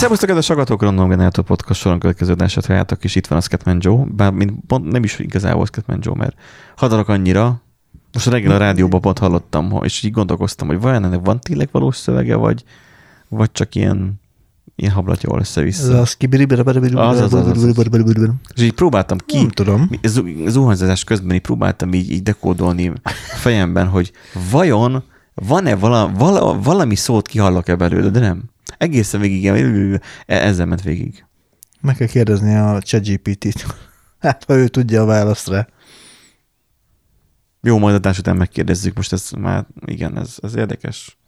Szervusztok, kedves hallgatók, Random Generator Podcast soron következő adását halljátok, és itt van a Scatman Joe, bár mint pont nem is igazából Scatman Joe, mert hadarok annyira, most a reggel a rádióban pont hallottam, és így gondolkoztam, hogy vajon ennek van tényleg valós szövege, vagy, vagy csak ilyen, ilyen hablatjól Ez össze-vissza. a Az, az, az, az. És így próbáltam ki, Nem tudom. zu- zuhanyzás közben így próbáltam így, így dekódolni a fejemben, hogy vajon van-e vala, vala, valami szót kihallok-e belőle, de nem. Egészen végig, e- ezzel ment végig. Meg kell kérdezni a ChatGPT-t. Hát, ha ő tudja a választ rá. Jó, majd adás után megkérdezzük, most ez már, igen, ez, ez érdekes.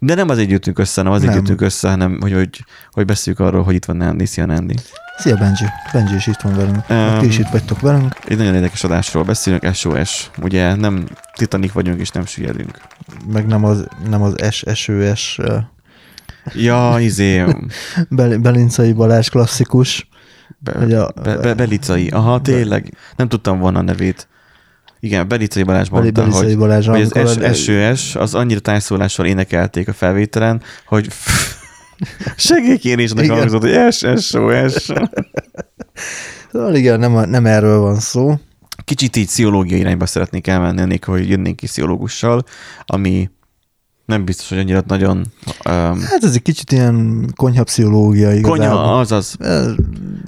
De nem azért jöttünk össze, nem azért Nem. össze, hanem hogy, hogy, hogy beszéljük arról, hogy itt van Andy, szia Andy. Szia Benji. Benji is itt van velünk. Um, Ti is itt vagytok velünk. Egy nagyon érdekes adásról beszélünk, SOS. Ugye nem Titanic vagyunk, és nem süllyedünk. Meg nem az, nem az SSÖS uh, Ja, izé, Bel- Belincei Balázs klasszikus. Be, a- be, be, Belicai. Aha, tényleg. Nem tudtam volna a nevét. Igen, Belicai Balázs Beli- mondta, Belicei hogy, Balázs. hogy az amikor a- S- SOS, az annyira tájszólással énekelték a felvételen, hogy segélykérésnek hangzott, hogy SOS. Szóval igen, nem, nem erről van szó. Kicsit így pszichológiai irányba szeretnék elmenni, ennél, hogy jönnénk ki pszichológussal, ami nem biztos, hogy annyira nagyon... Um, Hát ez egy kicsit ilyen konyhapszichológia igazából. konyha, azaz. Ez,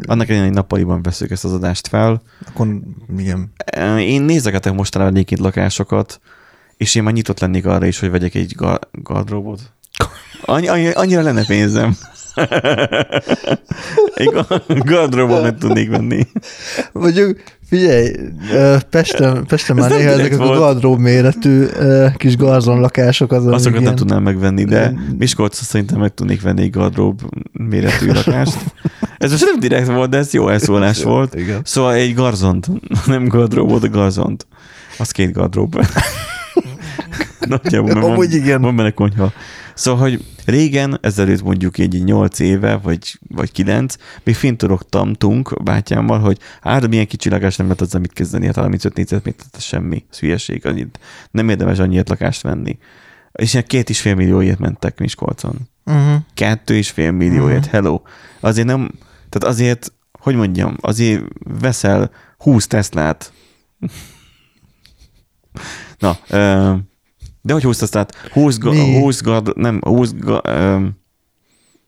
Annak ellenére, hogy nappaliban veszük ezt az adást fel, akkor igen. Én nézegetek mostanában egyébként lakásokat, és én már nyitott lennék arra is, hogy vegyek egy ga- gardróbot. Annyi, annyi, annyira lenne pénzem. egy ga- gardróbot meg tudnék venni. Mondjuk, figyelj, Pesten, Pesten már nem néha ezek a volt. gardrób méretű kis garzon lakások. Az Azokat nem ilyen, tudnám megvenni, de ilyen- Miskolc szerintem meg tudnék venni egy gardrób méretű lakást. Ez most nem direkt volt, de ez jó elszólás volt. Igen. Szóval egy garzont, nem gardróbot, a garzont. Az két gardrób. Nagyjából, mert van, Amúgy igen. van benne konyha. Szóval, hogy régen, ezelőtt mondjuk egy 8 éve, vagy, vagy 9, még fintorogtamtunk bátyámmal, hogy hát milyen kicsi lakás nem lehet azzal mit kezdeni, hát 35 négyzetméter, semmi, ez hülyeség, annyit. Nem érdemes annyiért lakást venni. És ilyen két és fél millióért mentek Miskolcon. Uh-huh. Kettő és fél millióért, Mhm. hello. Azért nem, tehát azért, hogy mondjam, azért veszel 20 Teslát. Na, ö, de hogy 20 Teslát? 20, ga, Mi? 20 gard, nem, 20 ga, ö,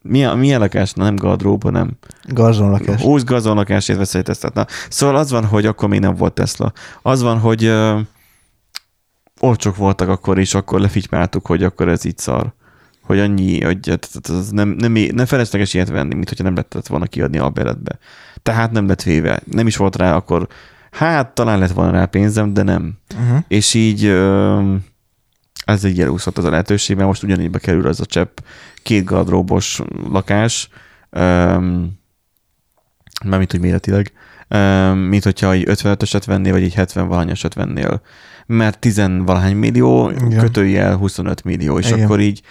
milyen, milyen lakás? Na, nem gardróba, nem. Garzon lakás. 20 gazonlakásért veszel egy Teslát. Na, szóval az van, hogy akkor még nem volt Tesla. Az van, hogy ö, olcsók voltak akkor, és akkor lefitymáltuk, hogy akkor ez így szar. Hogy annyi, hogy tehát az nem, nem, nem felesleges ilyet venni, mint hogyha nem lehetett volna kiadni a beretbe. Tehát nem lett véve. Nem is volt rá akkor, hát talán lett volna rá pénzem, de nem. Uh-huh. És így ez egy elúszott az a lehetőség, mert most ugyanígy kerül az a csepp két gardróbos lakás, öm, mármint, hogy méretileg, öm, mint hogyha egy 55-öset vennél, vagy egy 70 valahányasat vennél. Mert 10 valahány millió, Igen. kötőjel 25 millió, és Igen. akkor így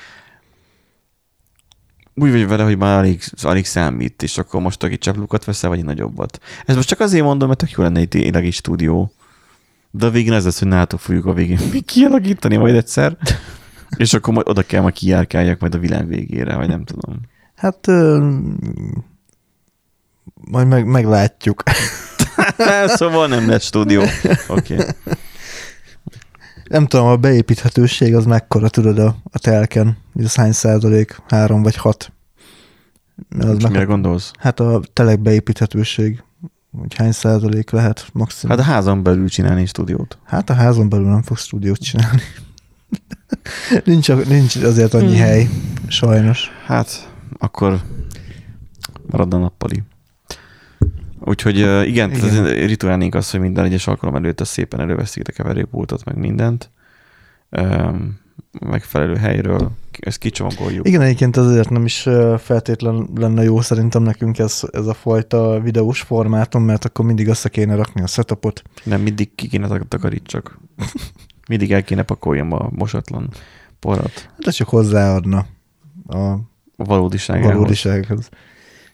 úgy vagy vele, hogy már alig, alig számít, és akkor most aki csaplukat veszel, vagy egy nagyobbat. Ez most csak azért mondom, mert tök jó lenne egy tényleg egy stúdió. De a végén ez lesz, hogy nálatok fogjuk a végén még kialakítani majd egyszer, és akkor majd oda kell majd kijárkáljak majd a világ végére, vagy nem tudom. Hát ö, majd meg, meglátjuk. szóval nem lesz stúdió. Oké. Okay. Nem tudom, a beépíthetőség az mekkora, tudod, a, a telken. Ez hány százalék? Három vagy hat? Az Most mire gondolsz? Hát a telek beépíthetőség. Hogy hány százalék lehet maximum? Hát a házon belül csinálni stúdiót. Hát a házon belül nem fogsz stúdiót csinálni. nincs, nincs azért annyi Hmm. hely, sajnos. Hát, akkor marad a nappali. Úgyhogy uh, igen, Igen. rituálnénk azt, hogy minden egyes alkalom előtt szépen előveszik a keverőpultot, meg mindent. Um, megfelelő helyről, ezt kicsomagoljuk. Igen, egyébként azért nem is feltétlen lenne jó szerintem nekünk ez, ez a fajta videós formátum, mert akkor mindig össze kéne rakni a setupot. Nem, mindig ki kéne tak- takarítsak. Mindig el kéne pakoljam a mosatlan porat Hát ez csak hozzáadna a a valódiságához. valódisághoz.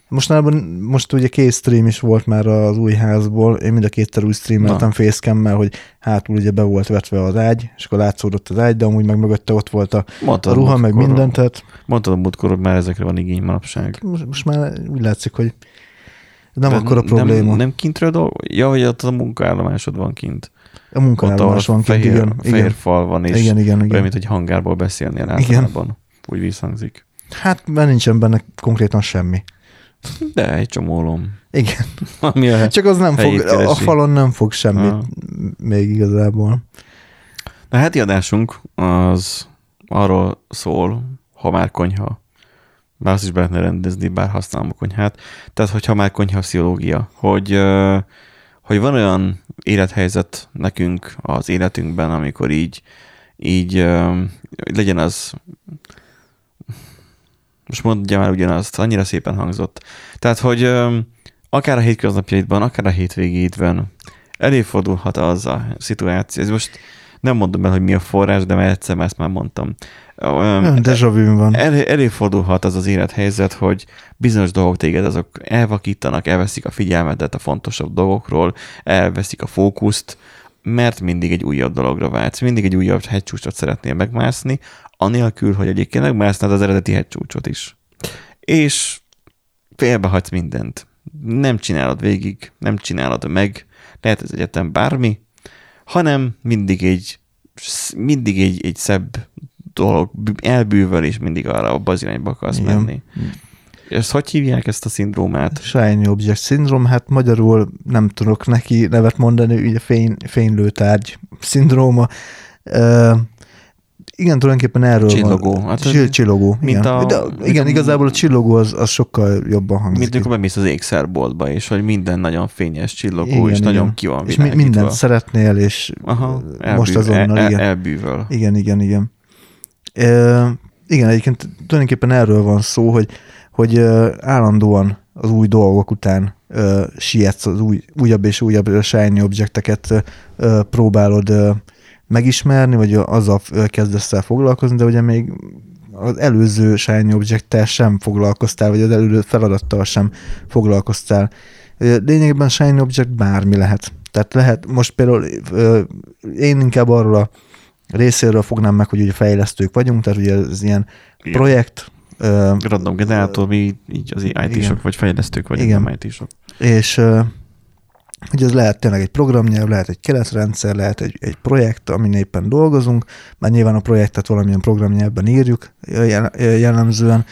Mostanában, most ugye két stream is volt már az új házból, én mind a kétszer úgy streameltem facecam hogy hátul ugye be volt vetve az ágy, és akkor látszódott az ágy, de amúgy meg mögötte ott volt a, Mondtad a ruha, meg múltkor- minden, tehát Mondtad a múltkor, hogy már ezekre van igény manapság. most, most már úgy látszik, hogy nem De akkor a probléma. Nem, nem kintről dolg? Ja, hogy ott a munkaállomásod van kint. a munkaállomás van kint, fehér, igen. fehér igen. fal van, és Igen, igen, olyan, igen. mint hogy hangárból beszélnél Igen. általában. Úgy visszhangzik. Hát mert nincsen benne konkrétan semmi. De egy csomólom. Igen. Ami a... Csak az nem fog, Helyét a keresi. falon nem fog semmit Ah. még igazából. A heti adásunk az arról szól, ha már konyha, bár azt is be lehetne rendezni, bár használom a konyhát. Tehát, hogyha már konyha pszichológia, hogy, hogy van olyan élethelyzet nekünk az életünkben, amikor így, így legyen az, most mondja már ugyanazt, annyira szépen hangzott. Tehát, hogy ö, akár a hétköznapjaidban, akár a hétvégéidben előfordulhat az a szituáció. Ez most nem mondom el, hogy mi a forrás, de már egyszer ezt már mondtam. Öm, deja van. elő, előfordulhat az az élethelyzet, hogy bizonyos dolgok téged azok elvakítanak, elveszik a figyelmedet a fontosabb dolgokról, elveszik a fókuszt, mert mindig egy újabb dologra vágysz, mindig egy újabb hegycsúcsot szeretnél megmászni, anélkül, hogy egyébként megmásznád az eredeti hegycsúcsot is. És félbehagysz mindent. Nem csinálod végig, nem csinálod meg, lehet ez egyetem bármi, hanem mindig egy, mindig egy, egy szebb dolog elbűvöl, és mindig arra abba az irányba akarsz Igen. menni. Ezt hogy hívják ezt a szindrómát? Shiny Object Syndrome, hát magyarul nem tudok neki nevet mondani, ugye fény, fénylőtárgy szindróma. Uh, igen, tulajdonképpen erről Csillogó. van. Hát, Csill- csillogó. mint igen. a- De, mint igen, a- igazából a csillogó az, az sokkal jobban hangzik. Mint amikor bemész az ékszerboltba, és hogy minden nagyon fényes, csillogó, Igen, és igen. nagyon ki van és mi, mindent szeretnél, és Aha, elbűv, most azonnal, el, igen. el, elbűvöl. Igen, igen, igen. E, igen, egyébként tulajdonképpen erről van szó, hogy, hogy állandóan az új dolgok után ö, sietsz, az új, újabb és újabb shiny objekteket ö, próbálod ö, megismerni, vagy azzal kezdesz el foglalkozni, de ugye még az előző shiny object sem foglalkoztál, vagy az előző feladattal sem foglalkoztál. Lényegében shiny object bármi lehet. Tehát lehet, most például én inkább arról a részéről fognám meg, hogy ugye fejlesztők vagyunk, tehát ugye ez ilyen Igen. projekt, Random generátor, mi így az IT-sok, Igen. vagy fejlesztők vagyunk, Igen. nem IT-sok. és ugye ez lehet tényleg egy programnyelv, lehet egy keretrendszer, lehet egy, egy projekt, amin éppen dolgozunk, már nyilván a projektet valamilyen programnyelvben írjuk jellemzően,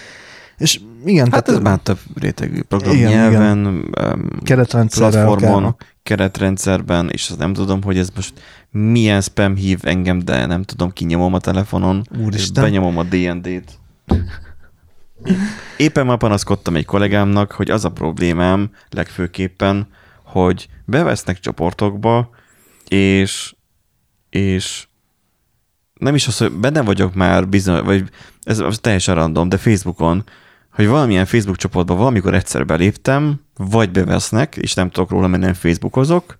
és igen, Hát ez tehát már több rétegű program Igen, nyelven, um, keretrendszerrel platformon, akár- keretrendszerben, és azt nem tudom, hogy ez most milyen spam hív engem, de nem tudom, kinyomom a telefonon, és Úristen. benyomom a D&D-t. Éppen ma panaszkodtam egy kollégámnak, hogy az a problémám legfőképpen, hogy bevesznek csoportokba, és, és nem is az, hogy benne vagyok már bizony, vagy ez az teljesen random, de Facebookon, hogy valamilyen Facebook csoportba valamikor egyszer beléptem, vagy bevesznek, és nem tudok róla, mert nem Facebookozok,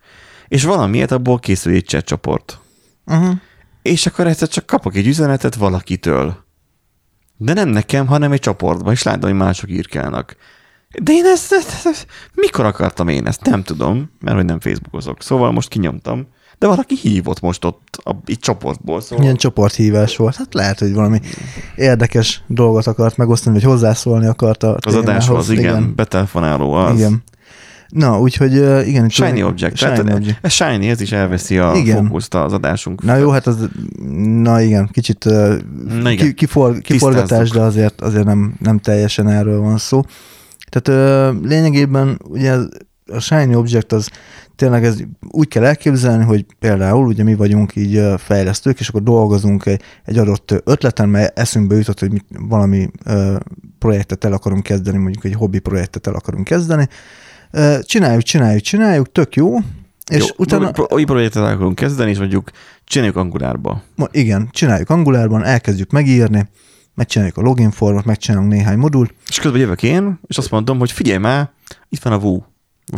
és valamiért abból készül egy chat csoport. uh-huh. És akkor egyszer csak kapok egy üzenetet valakitől. De nem nekem, hanem egy csoportba, és látom, hogy mások írkálnak. De én ezt, ezt, ezt, mikor akartam én ezt? Nem tudom, mert hogy nem Facebookozok. Szóval most kinyomtam. De valaki hívott most ott a, egy csoportból, szóval. Ilyen csoporthívás volt. Hát lehet, hogy valami érdekes dolgot akart megosztani, vagy hozzászólni akart a Az adáshoz, igen, igen. Betelefonáló az. Igen. Na, úgyhogy igen. itt Shiny tulajdon- object. Shiny Tehát object. ez shiny, ez is elveszi a Igen. fókuszt az adásunk. Na jó, hát az, na igen, kicsit Na igen. ki, kifor, kiforgatás, Tisztázzuk. de azért, azért nem, nem teljesen erről van szó. Tehát uh, lényegében ugye a Shiny Object az tényleg ez úgy kell elképzelni, hogy például ugye mi vagyunk így ö, fejlesztők, és akkor dolgozunk egy, egy adott ö, ötleten, mert eszünkbe jutott, hogy mit, valami ö, projektet el akarunk kezdeni, mondjuk egy hobbi projektet el akarunk kezdeni. Ö, csináljuk, csináljuk, csináljuk, tök jó, és Jó, utána... Új projektet akarunk kezdeni, és mondjuk csináljuk angolárba. Ma, igen, csináljuk angolárban, elkezdjük megírni, megcsináljuk a login formot, megcsinálunk néhány modult. És közben jövök én, és azt mondom, hogy figyelj már, itt van a Vue.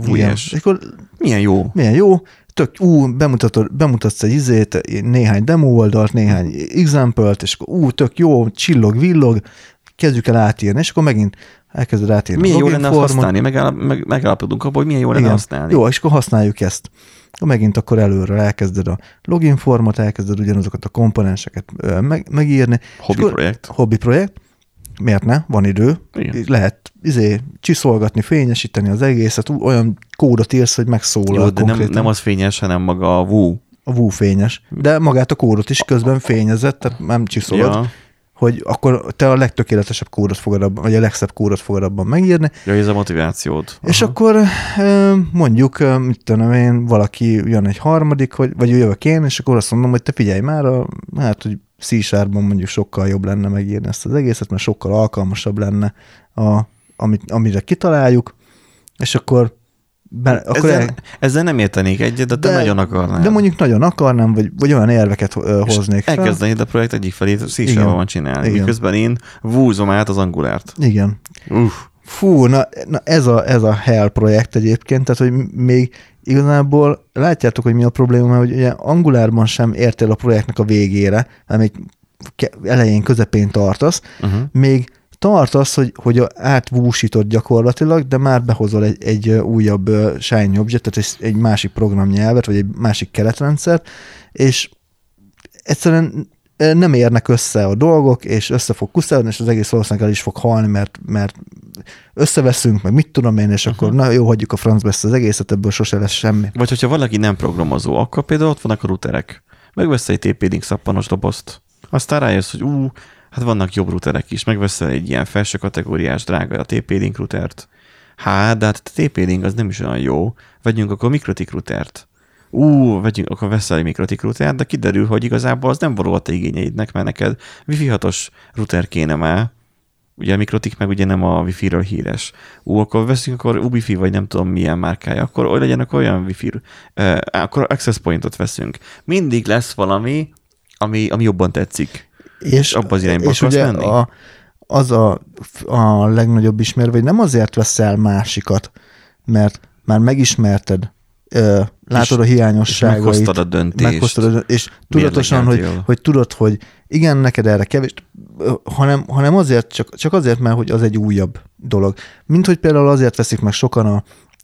Vue-es. És akkor Milyen jó. milyen jó, tök, ú, bemutatod, bemutatsz egy izét, néhány demo oldalt, néhány example és akkor ú, tök jó, csillog, villog, kezdjük el átírni, és akkor megint elkezded átírni Milyen jó lenne formot. használni? Megállap, meg, megállapodunk abban, hogy milyen jó lenne Igen. használni. Jó, és akkor használjuk ezt. Megint akkor előre elkezded a login formot, elkezded ugyanazokat a komponenseket meg, megírni. Hobbi És akkor- projekt. Hobbi projekt. Miért ne? Van idő. Igen. Lehet izé, csiszolgatni, fényesíteni az egészet, olyan kódot írsz, hogy megszólal Jó, de nem, nem az fényes, hanem maga a Woo. A Woo fényes. De magát a kódot is közben fényezett, tehát nem csiszolod, ja. Hogy akkor te a legtökéletesebb kódot fogod abban, vagy a legszebb kódot fogod abban megírni, ja, ez a motivációd. És akkor mondjuk, mit tudom én, valaki jön egy harmadik, hogy, vagy jövök én, és akkor azt mondom, hogy te figyelj már, a, hát, hogy c mondjuk sokkal jobb lenne megírni ezt az egészet, mert sokkal alkalmasabb lenne, a, amit, amire kitaláljuk, és akkor, be, akkor ezzel, el, ezzel nem értenék egyet, de, te De- nagyon akarnál. de mondjuk nagyon akarnám, vagy, vagy olyan érveket És hoznék fel. Elkezdeni a projekt egyik felét c van csinálni, Igen. miközben én vúzom át az angulárt. Igen. Uff. Fú, na, na ez, a, ez a Hell projekt egyébként, tehát hogy még igazából látjátok, hogy mi a probléma, mert hogy ugye Angulárban sem értél a projektnek a végére, még ke- elején, közepén tartasz, Uh-huh. még tartasz, hogy, hogy átvúsítod gyakorlatilag, de már behozol egy, egy újabb Shiny Object, tehát egy, egy másik programnyelvet, vagy egy másik keretrendszert, és egyszerűen nem érnek össze a dolgok, és össze fog kuszálni, és az egész valószínűleg el is fog halni, mert, mert összeveszünk, meg mit tudom én, és akkor na jó, hagyjuk a francba ezt az egészet, ebből sose lesz semmi. Vagy hogyha valaki nem programozó, akkor például ott vannak a routerek. Megvesz egy TP-Link szappanos dobozt. Aztán rájössz, hogy ú, hát vannak jobb routerek is. Megveszel egy ilyen felső kategóriás drága a TP-Link routert. Hát, de hát a TP-Link az nem is olyan jó. Vegyünk akkor mikrotik routert. Ú, vegyünk, akkor veszel egy mikrotik routert, de kiderül, hogy igazából az nem való a te igényeidnek, mert neked Wi-Fi 6-os router kéne már, ugye a mikrotik meg ugye nem a Wi-Fi-ről híres. Ú, akkor veszünk akkor Ubifi, vagy nem tudom milyen márkája, akkor olyan legyen akkor olyan Wi-Fi, uh, akkor access pointot veszünk. Mindig lesz valami, ami, ami jobban tetszik. És, abba az irányba és ugye menni? A, az a, a legnagyobb ismérve, hogy nem azért veszel másikat, mert már megismerted, ö, látod a és hiányosságait. meghoztad a döntést. Meghoztad a döntést, és tudatosan, hogy, hogy tudod, hogy igen, neked erre kevés, hanem, hanem azért, csak, csak azért, mert hogy az egy újabb dolog. Mint hogy például azért veszik meg sokan a,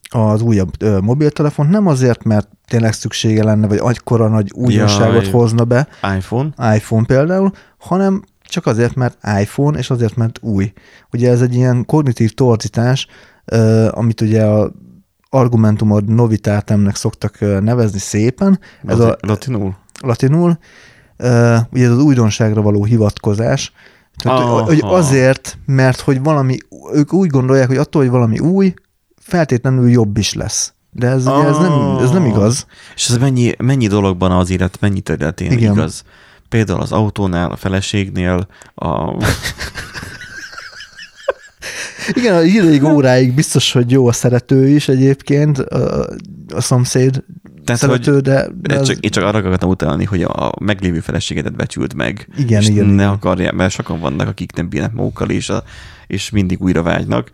az újabb ö, mobiltelefont, nem azért, mert tényleg szüksége lenne, vagy agykora nagy újdonságot Jaj. hozna be, iPhone. iPhone például, hanem csak azért, mert iPhone, és azért, mert új. Ugye ez egy ilyen kognitív torzítás, ö, amit ugye a argumentumod novitátemnek szoktak nevezni szépen, ez a Lati- Latinul. latinul, ö, ugye ez az újdonságra való hivatkozás, tehát, Aha. hogy azért, mert hogy valami, ők úgy gondolják, hogy attól, hogy valami új, feltétlenül jobb is lesz. De ez, ugye, ez, nem, ez nem Ah. igaz. És ez mennyi, mennyi dologban az élet, mennyi területén Igen. igaz? Például az autónál, a feleségnél, a... Igen, a ideig óráig biztos, hogy jó a szerető is egyébként, a, a szomszéd Tehát, szerető, hogy de, de az, csak, én csak arra akartam utalni, hogy a meglévő feleségedet becsült meg. Igen, és igen, ne igen. akarják, mert sokan vannak, akik nem bírnak magukkal, és, a, és mindig újra vágynak.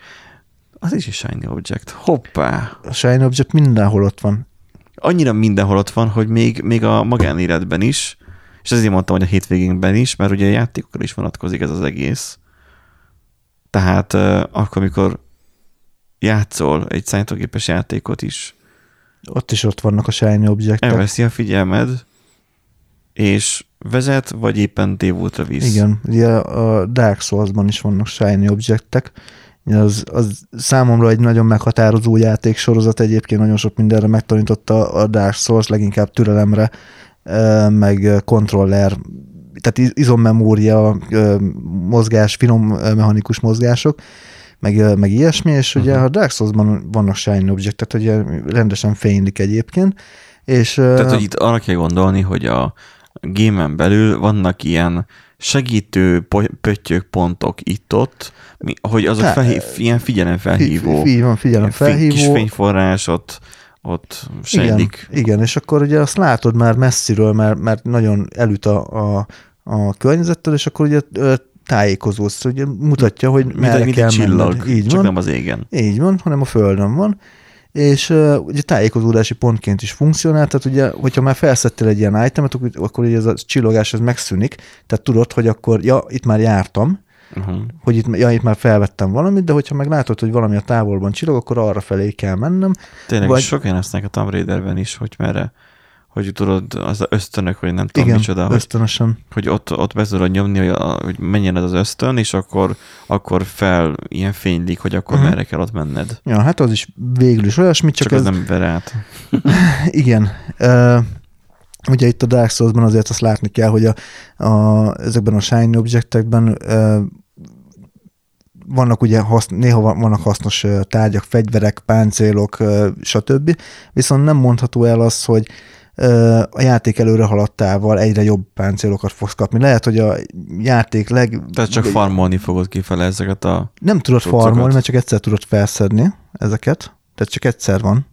Az is egy shiny object. Hoppá! a Shine Object mindenhol ott van. Annyira mindenhol ott van, hogy még, még a magánéletben is, és ezért mondtam, hogy a hétvégénkben is, mert ugye a játékokkal is vonatkozik ez az egész. Tehát uh, akkor, amikor játszol egy számítógépes játékot is, Ott is ott vannak a Shiny Objectek. elveszi a figyelmed, és vezet, vagy éppen tévútra visz. Igen, ugye a Dark Souls-ban is vannak Shiny Objectek. Az, az számomra egy nagyon meghatározó játéksorozat, egyébként nagyon sok mindenre megtanította a Dark Souls, leginkább türelemre, meg kontroller, tehát iz- izommemória, mozgás, finom mechanikus mozgások, meg, meg ilyesmi, és ugye Mhm. a Dark Souls-ban vannak Shiny Object, tehát ugye rendesen fénylik egyébként, és Tehát, hogy itt arra kell gondolni, hogy a gémen belül vannak ilyen segítő pöttyök pontok itt-ott, hogy azok Tá- felhív, ilyen figyelemfelhívó. Fi, fi, van figyelem ilyen fény- Kis fényforrás ott, ott Igen, sejlik. igen, és akkor ugye azt látod már messziről, mert, mert nagyon elüt a, a, a környezettel, és akkor ugye tájékozódsz, ugye mutatja, hogy merre mint kell csillag, menned. Így csak van, nem az égen. így van, hanem a földön van, és uh, ugye tájékozódási pontként is funkcionál, tehát ugye, hogyha már felszettél egy ilyen itemet, akkor, akkor ugye ez a csillogás ez megszűnik, tehát tudod, hogy akkor, ja, itt már jártam, Uh-huh. hogy itt, ja, itt már felvettem valamit, de hogyha meg látod, hogy valami a távolban csillog, akkor arra felé kell mennem. Tényleg, Vagy- sok ilyen lesznek a Tomb Raiderben is, hogy merre, hogy tudod, az ösztönök, hogy nem tudom Igen, micsoda, hogy, ösztönösen. hogy ott, ott be tudod nyomni, hogy, a, hogy menjen ez az ösztön, és akkor, akkor fel ilyen fénylik, hogy akkor uh-huh. merre kell ott menned. Ja, hát az is végül is olyasmi, csak, Csak, ez, az nem ver át. igen. Uh, ugye itt a Dark Souls-ban azért azt látni kell, hogy a, a, ezekben a shiny objektekben uh, vannak ugye hasz, néha van- vannak hasznos tárgyak, fegyverek, páncélok, stb. Viszont nem mondható el az, hogy a játék előre haladtával egyre jobb páncélokat fogsz kapni. Lehet, hogy a játék leg... Tehát csak farmolni fogod kifele ezeket a... Nem tudod cuccokat. farmolni, mert csak egyszer tudod felszedni ezeket. Tehát csak egyszer van.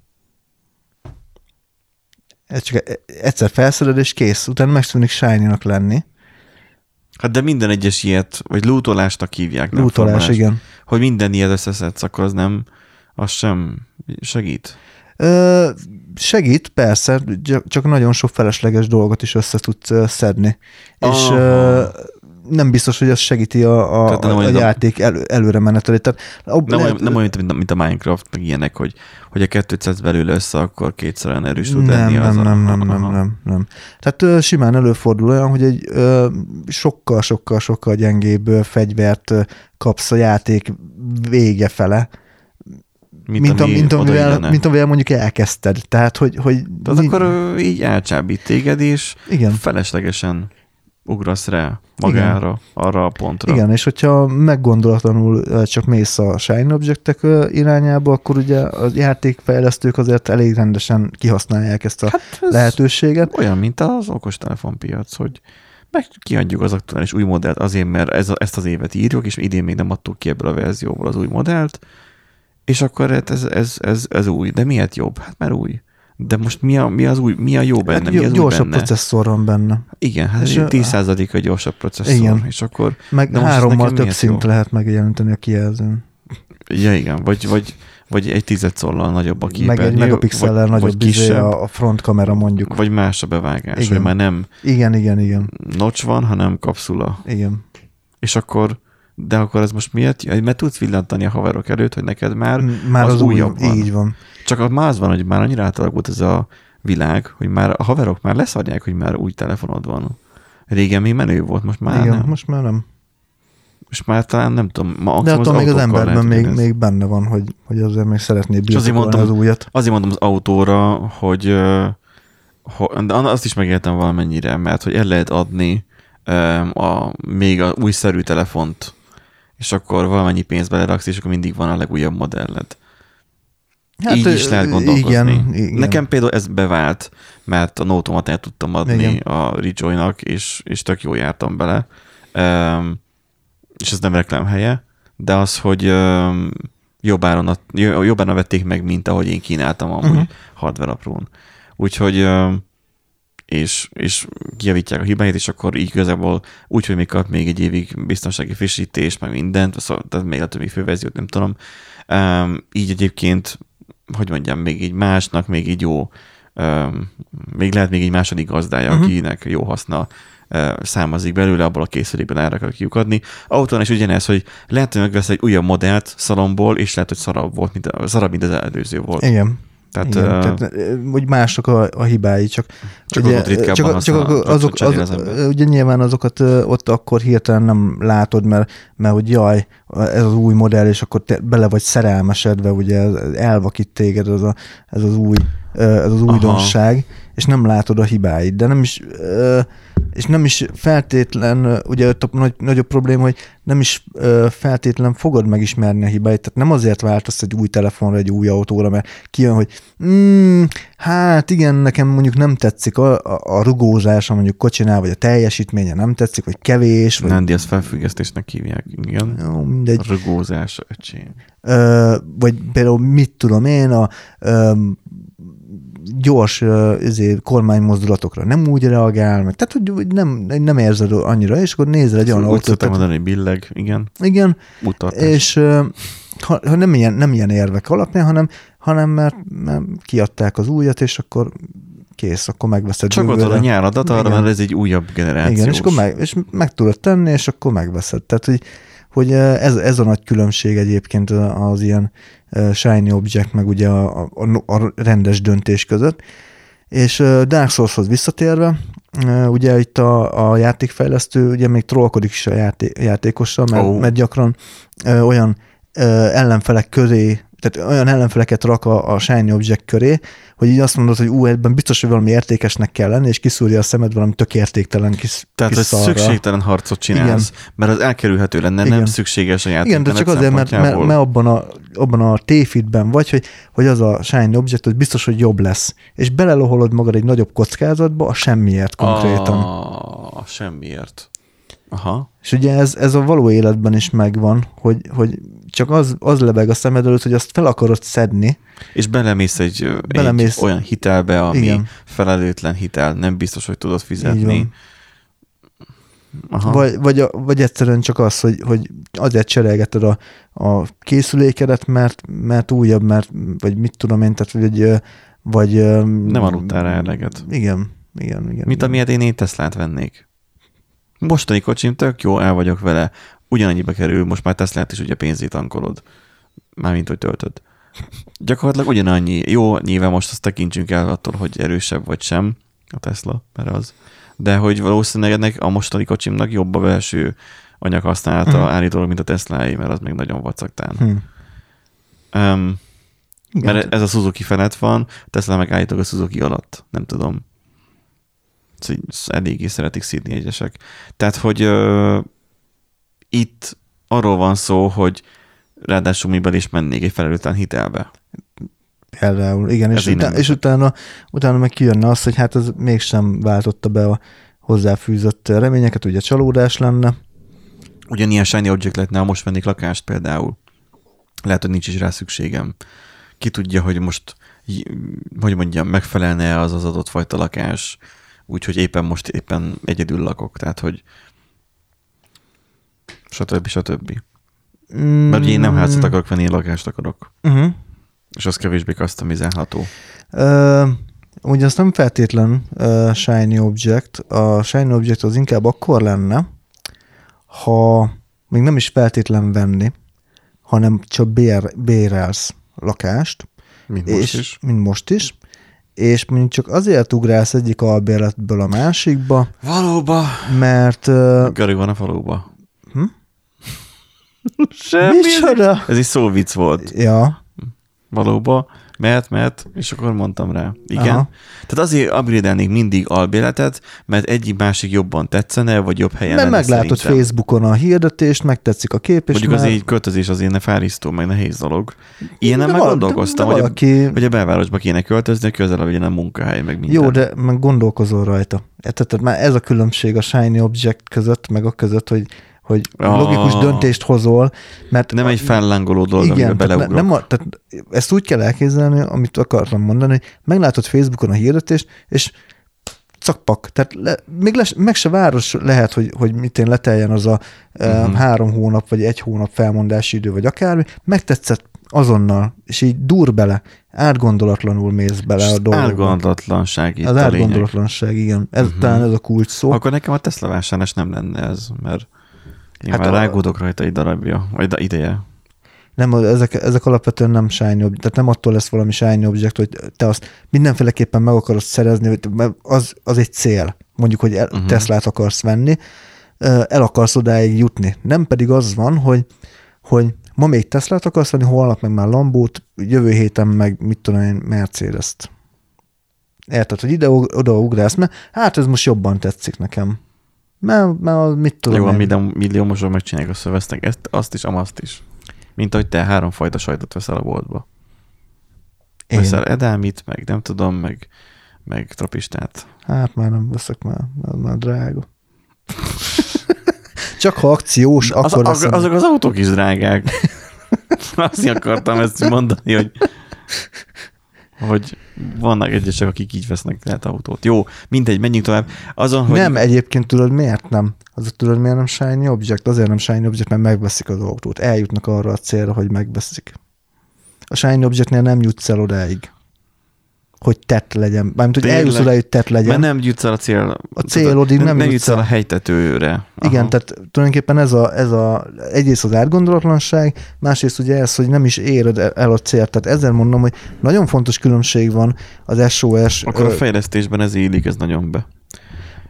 Ez csak e- egyszer felszeded, és kész. Utána megszűnik shiny lenni. Hát de minden egyes ilyet, vagy lootolásnak hívják. nem Lootolás, farmolás. igen. Hogy minden ilyet összeszedsz, akkor az nem, az sem segít. Ö, segít, persze, csak nagyon sok felesleges dolgot is össze tudsz szedni. És Aha. ö, nem biztos, hogy az segíti a, a, nem a, olyan- játék elő, előre menetelét. Tehát, Nem, lehet, olyan, nem olyan, mint a, mint a Minecraft, meg ilyenek, hogy, hogy a kettőt szedsz belőle össze, akkor kétszer olyan erős tud nem, lenni. nem, az a- nem, nem, nem, nem, nem. Tehát ö, simán előfordul olyan, hogy egy ö, sokkal, sokkal, sokkal gyengébb fegyvert kapsz a játék vége fele, Mint, mint, ami mint, amivel, mint amivel mondjuk elkezdted. Tehát, hogy, hogy De az akkor ö, így elcsábít téged, és igen. feleslegesen ugrasz rá magára, Igen. arra a pontra. Igen, és hogyha meggondolatlanul csak mész a shiny objektek ö, irányába, akkor ugye a játékfejlesztők azért elég rendesen kihasználják ezt a Hát ez lehetőséget. olyan, mint az okostelefonpiac, hogy meg kiadjuk az aktuális új modellt azért, mert ez a, ezt az évet írjuk, és idén még nem adtuk ki ebből a verzióból az új modellt, és akkor hát ez, ez, ez, ez új. De miért jobb? Hát mert új. De most mi, a, mi az új, mi a jó benne? Hát mi az gyorsabb benne? processzor van benne. Igen, hát És, és ö, 10% a gyorsabb processzor. Igen. És akkor, Meg hárommal több szint jó? lehet megjeleníteni a kijelzőn. ja igen, vagy, vagy, vagy egy tizedszorral nagyobb a képernyő. Meg egy megapixellel vagy, nagyobb vagy izé kisebb, a, a front kamera mondjuk. vagy más a bevágás, Igen. hogy már nem Igen, igen, igen. notch van, hanem kapszula. Igen. És akkor, de akkor ez most miért? Mert tudsz villantani a haverok előtt, hogy neked már, Már az, az, újabb új, van. Így van. Csak az már az van, hogy már annyira átalakult ez a világ, hogy már a haverok már leszarják, hogy már új telefonod van. Régen még menő volt, most már igen, nem. most már nem. Most már talán nem tudom, ma De attól még az emberben lehet még, még benne van, hogy, hogy azért még szeretné birtokolni az újat. Azért mondom az autóra, hogy, de azt is megértem valamennyire, mert hogy el lehet adni a, még a újszerű telefont, és akkor valamennyi pénzt beleraksz, és akkor mindig van a legújabb modelled. Hát, Így is lehet gondolkozni. Igen, igen. Nekem például ez bevált, mert a Note-omat el tudtam adni Igen. a Rejoy-nak, és, és tök jó jártam bele. Um, és ez nem reklám helye, de az, hogy um, jobb, áron, ad- jo- jobb áron vették meg, mint ahogy én kínáltam amúgy uh-huh. hardware aprón. Úgyhogy um, és, és kijavítják a hibáit, és akkor így igazából úgy, hogy még kap még egy évig biztonsági frissítést, meg mindent, szóval, tehát még a többi főverziót nem tudom. Um, így egyébként, hogy mondjam, még így másnak, még így jó, um, még lehet még egy második gazdája, uh-huh. akinek jó haszna uh, belőle, abból a készülékben erre kell kiukadni. Autóan is ugyanez, hogy lehet, hogy megvesz egy újabb modellt szalomból, és lehet, hogy szarabb volt, mint, a, szarabb, mint az előző volt. Igen. Tehát, Igen, ö, tehát, hogy mások a, a hibái, csak, Csak ott ritkábban csak, használ- csak azok, az ugye nyilván azokat ott akkor hirtelen nem látod, mert, mert hogy jaj, ez az új modell, és akkor te bele vagy szerelmesedve, ugye elvakít téged ez, a, ez az új, ez az Aha. újdonság, és nem látod a hibáit, de nem is, és nem is feltétlen, ugye ott a nagy, nagyobb probléma, hogy nem is feltétlen fogod megismerni a hibáit, tehát nem azért váltasz egy új telefonra, egy új autóra, mert kijön, hogy mm, hát igen, nekem mondjuk nem tetszik a, a, a rugózása mondjuk kocsinál, vagy a teljesítménye nem tetszik, vagy kevés, vagy Nandi, azt felfüggesztésnek hívják, igen. jó, mindegy. Rugózás, öcsém. Ö, vagy például mit tudom én, a ö, gyors ezért, kormánymozdulatokra nem úgy reagál, meg, tehát hogy nem, nem érzed annyira, és akkor nézel egy olyan Úgy autót, szoktam tehát, mondani, hogy billeg, igen, igen, utatás. és ha, ha nem, ilyen, nem ilyen érvek alapján, hanem, hanem mert, mert kiadták az újat, és akkor kész, akkor megveszed. Csak van a nyáradat arra, Igen. mert ez egy újabb generációs. Igen, és akkor meg, és meg tudod tenni, és akkor megveszed. Tehát, hogy, hogy ez, ez a nagy különbség egyébként az ilyen shiny object, meg ugye a, a, a rendes döntés között. És Dark Souls-hoz visszatérve, ugye itt a, a játékfejlesztő ugye még trollkodik is a játé, játékossal, mert, oh. mert gyakran ö, olyan ö, ellenfelek köré tehát olyan ellenfeleket rak a, a Shiny Object köré, hogy így azt mondod, hogy ú, ebben biztos, hogy valami értékesnek kell lenni, és kiszúrja a szemed valami tök értéktelen kis Tehát kis ez szükségtelen harcot csinálsz, Igen. mert az elkerülhető lenne, Igen. nem szükséges a játék. Igen, de csak azért, mert, mert, mert abban a, abban a téfitben vagy, hogy, hogy az a Shiny Object, hogy biztos, hogy jobb lesz. És beleloholod magad egy nagyobb kockázatba, a semmiért konkrétan. A, a semmiért. Aha. És ugye ez, ez a való életben is megvan, hogy, hogy csak az, az lebeg a szemed előtt, hogy azt fel akarod szedni. És belemész egy, belemész, egy olyan hitelbe, ami igen. felelőtlen hitel, nem biztos, hogy tudod fizetni. Aha. Vagy, vagy, vagy egyszerűen csak az, hogy, hogy azért cserélgeted a, a készülékedet, mert, mert újabb, mert, vagy mit tudom én, tehát vagy, vagy nem aludtál rá eleget. Igen, igen, igen. Mit igen. amiért én Teslát vennék? Mostani kocsim tök jó, el vagyok vele. Ugyanannyiba kerül, most már Teslát is ugye pénzét tankolod. Mármint, hogy töltöd. Gyakorlatilag ugyanannyi. Jó, nyilván most azt tekintsünk el attól, hogy erősebb vagy sem a Tesla, mert az. De hogy valószínűleg ennek a mostani kocsimnak jobb a belső anyag használata hmm. állítólag, mint a tesla mert az még nagyon vacaktán. Hmm. Um, mert ez a Suzuki felett van, Tesla meg állítólag a Suzuki alatt. Nem tudom eléggé szeretik szídni egyesek. Tehát, hogy ö, itt arról van szó, hogy ráadásul miben is mennék egy felelőtlen hitelbe. Például, igen, és, utána, és utána, utána meg kijönne az, hogy hát ez mégsem váltotta be a hozzáfűzött reményeket, ugye csalódás lenne. Ugyanilyen shiny object lehetne, ha most vennék lakást például. Lehet, hogy nincs is rá szükségem. Ki tudja, hogy most, hogy mondjam, megfelelne az az adott fajta lakás úgyhogy éppen most éppen egyedül lakok, tehát hogy stb. stb. Mm. Mert ugye én nem házat akarok venni, én lakást akarok. Uh-huh. És az kevésbé customizálható. Uh, ugye az nem feltétlen uh, Shiny Object. A Shiny Object az inkább akkor lenne, ha még nem is feltétlen venni, hanem csak bér, bérelsz lakást. Mint most és, is. Mint most is és mondjuk csak azért ugrálsz egyik albérletből a másikba. Valóba. Mert... Uh, Gari van a valóba. Semmi. Micsoda? Ez is szóvic volt. Ja. Valóba mehet, mehet, és akkor mondtam rá. Igen. Aha. Tehát azért upgrade mindig albéletet, mert egyik másik jobban tetszene, vagy jobb helyen Mert meglátod szerintem. Facebookon a hirdetést, megtetszik a kép, és Mondjuk már... azért költözés azért ne fárisztó, meg nehéz dolog. Ilyen nem már gondolkoztam, hogy, valaki... a, hogy a belvárosba kéne költözni, közel legyen a munkahely, meg minden. Jó, de meg gondolkozol rajta. Tehát már ez a különbség a Shiny Object között, meg a között, hogy hogy ah. logikus döntést hozol, mert... Nem a, egy fellángoló dolog, igen, tehát nem a, tehát ezt úgy kell elképzelni, amit akartam mondani, hogy meglátod Facebookon a hirdetést, és cakpak. Tehát le, még les, meg se város lehet, hogy, hogy mit én leteljen az a uh-huh. um, három hónap, vagy egy hónap felmondási idő, vagy akármi, megtetszett azonnal, és így dur bele, átgondolatlanul mész bele a dolgokba. Átgondolatlanság itt Az átgondolatlanság, igen. Ez uh-huh. talán ez a kulcs szó. Akkor nekem a Tesla vásárlás nem lenne ez, mert én hát már a... rágódok rajta egy darabja, vagy ideje. Nem, ezek, ezek alapvetően nem shiny object, tehát nem attól lesz valami shiny object, hogy te azt mindenféleképpen meg akarod szerezni, mert az, az egy cél. Mondjuk, hogy el, uh-huh. Teslát akarsz venni, el akarsz odáig jutni. Nem pedig az van, hogy, hogy ma még Teslát akarsz venni, holnap meg már Lambót, jövő héten meg mit tudom én, Mercedes-t. Érted, hogy ide-oda ugrálsz, mert hát ez most jobban tetszik nekem. Mert, mert mit tudom Jó, én. a milliómosról megcsinálják a szövesznek ezt, azt is, amazt is. Mint ahogy te háromfajta sajtot veszel a boltba. Én? Veszel edámit, meg nem tudom, meg, meg trapistát. Hát már nem veszek már, már, már drága. Csak ha akciós, az, akkor az, azok az autók is drágák. Azt akartam ezt mondani, hogy hogy vannak egyesek, akik így vesznek lehet autót. Jó, mindegy, menjünk tovább. Azon, hogy... Nem, egyébként tudod miért nem? Az tudod miért nem shiny object? Azért nem shiny object, mert megveszik az autót. Eljutnak arra a célra, hogy megveszik. A shiny objectnél nem jutsz el odáig. Hogy tett legyen. Mármint, hogy eljusz oda, hogy tett legyen. Mert nem jutsz el a cél. A célodig nem nem jutsz el a hegytetőre. Igen, Aha. tehát tulajdonképpen ez a, ez a egyrészt az átgondolatlanság, másrészt ugye ez, hogy nem is éred el a célt. Tehát ezzel mondom, hogy nagyon fontos különbség van az SOS. Akkor a fejlesztésben ez élik, ez nagyon be.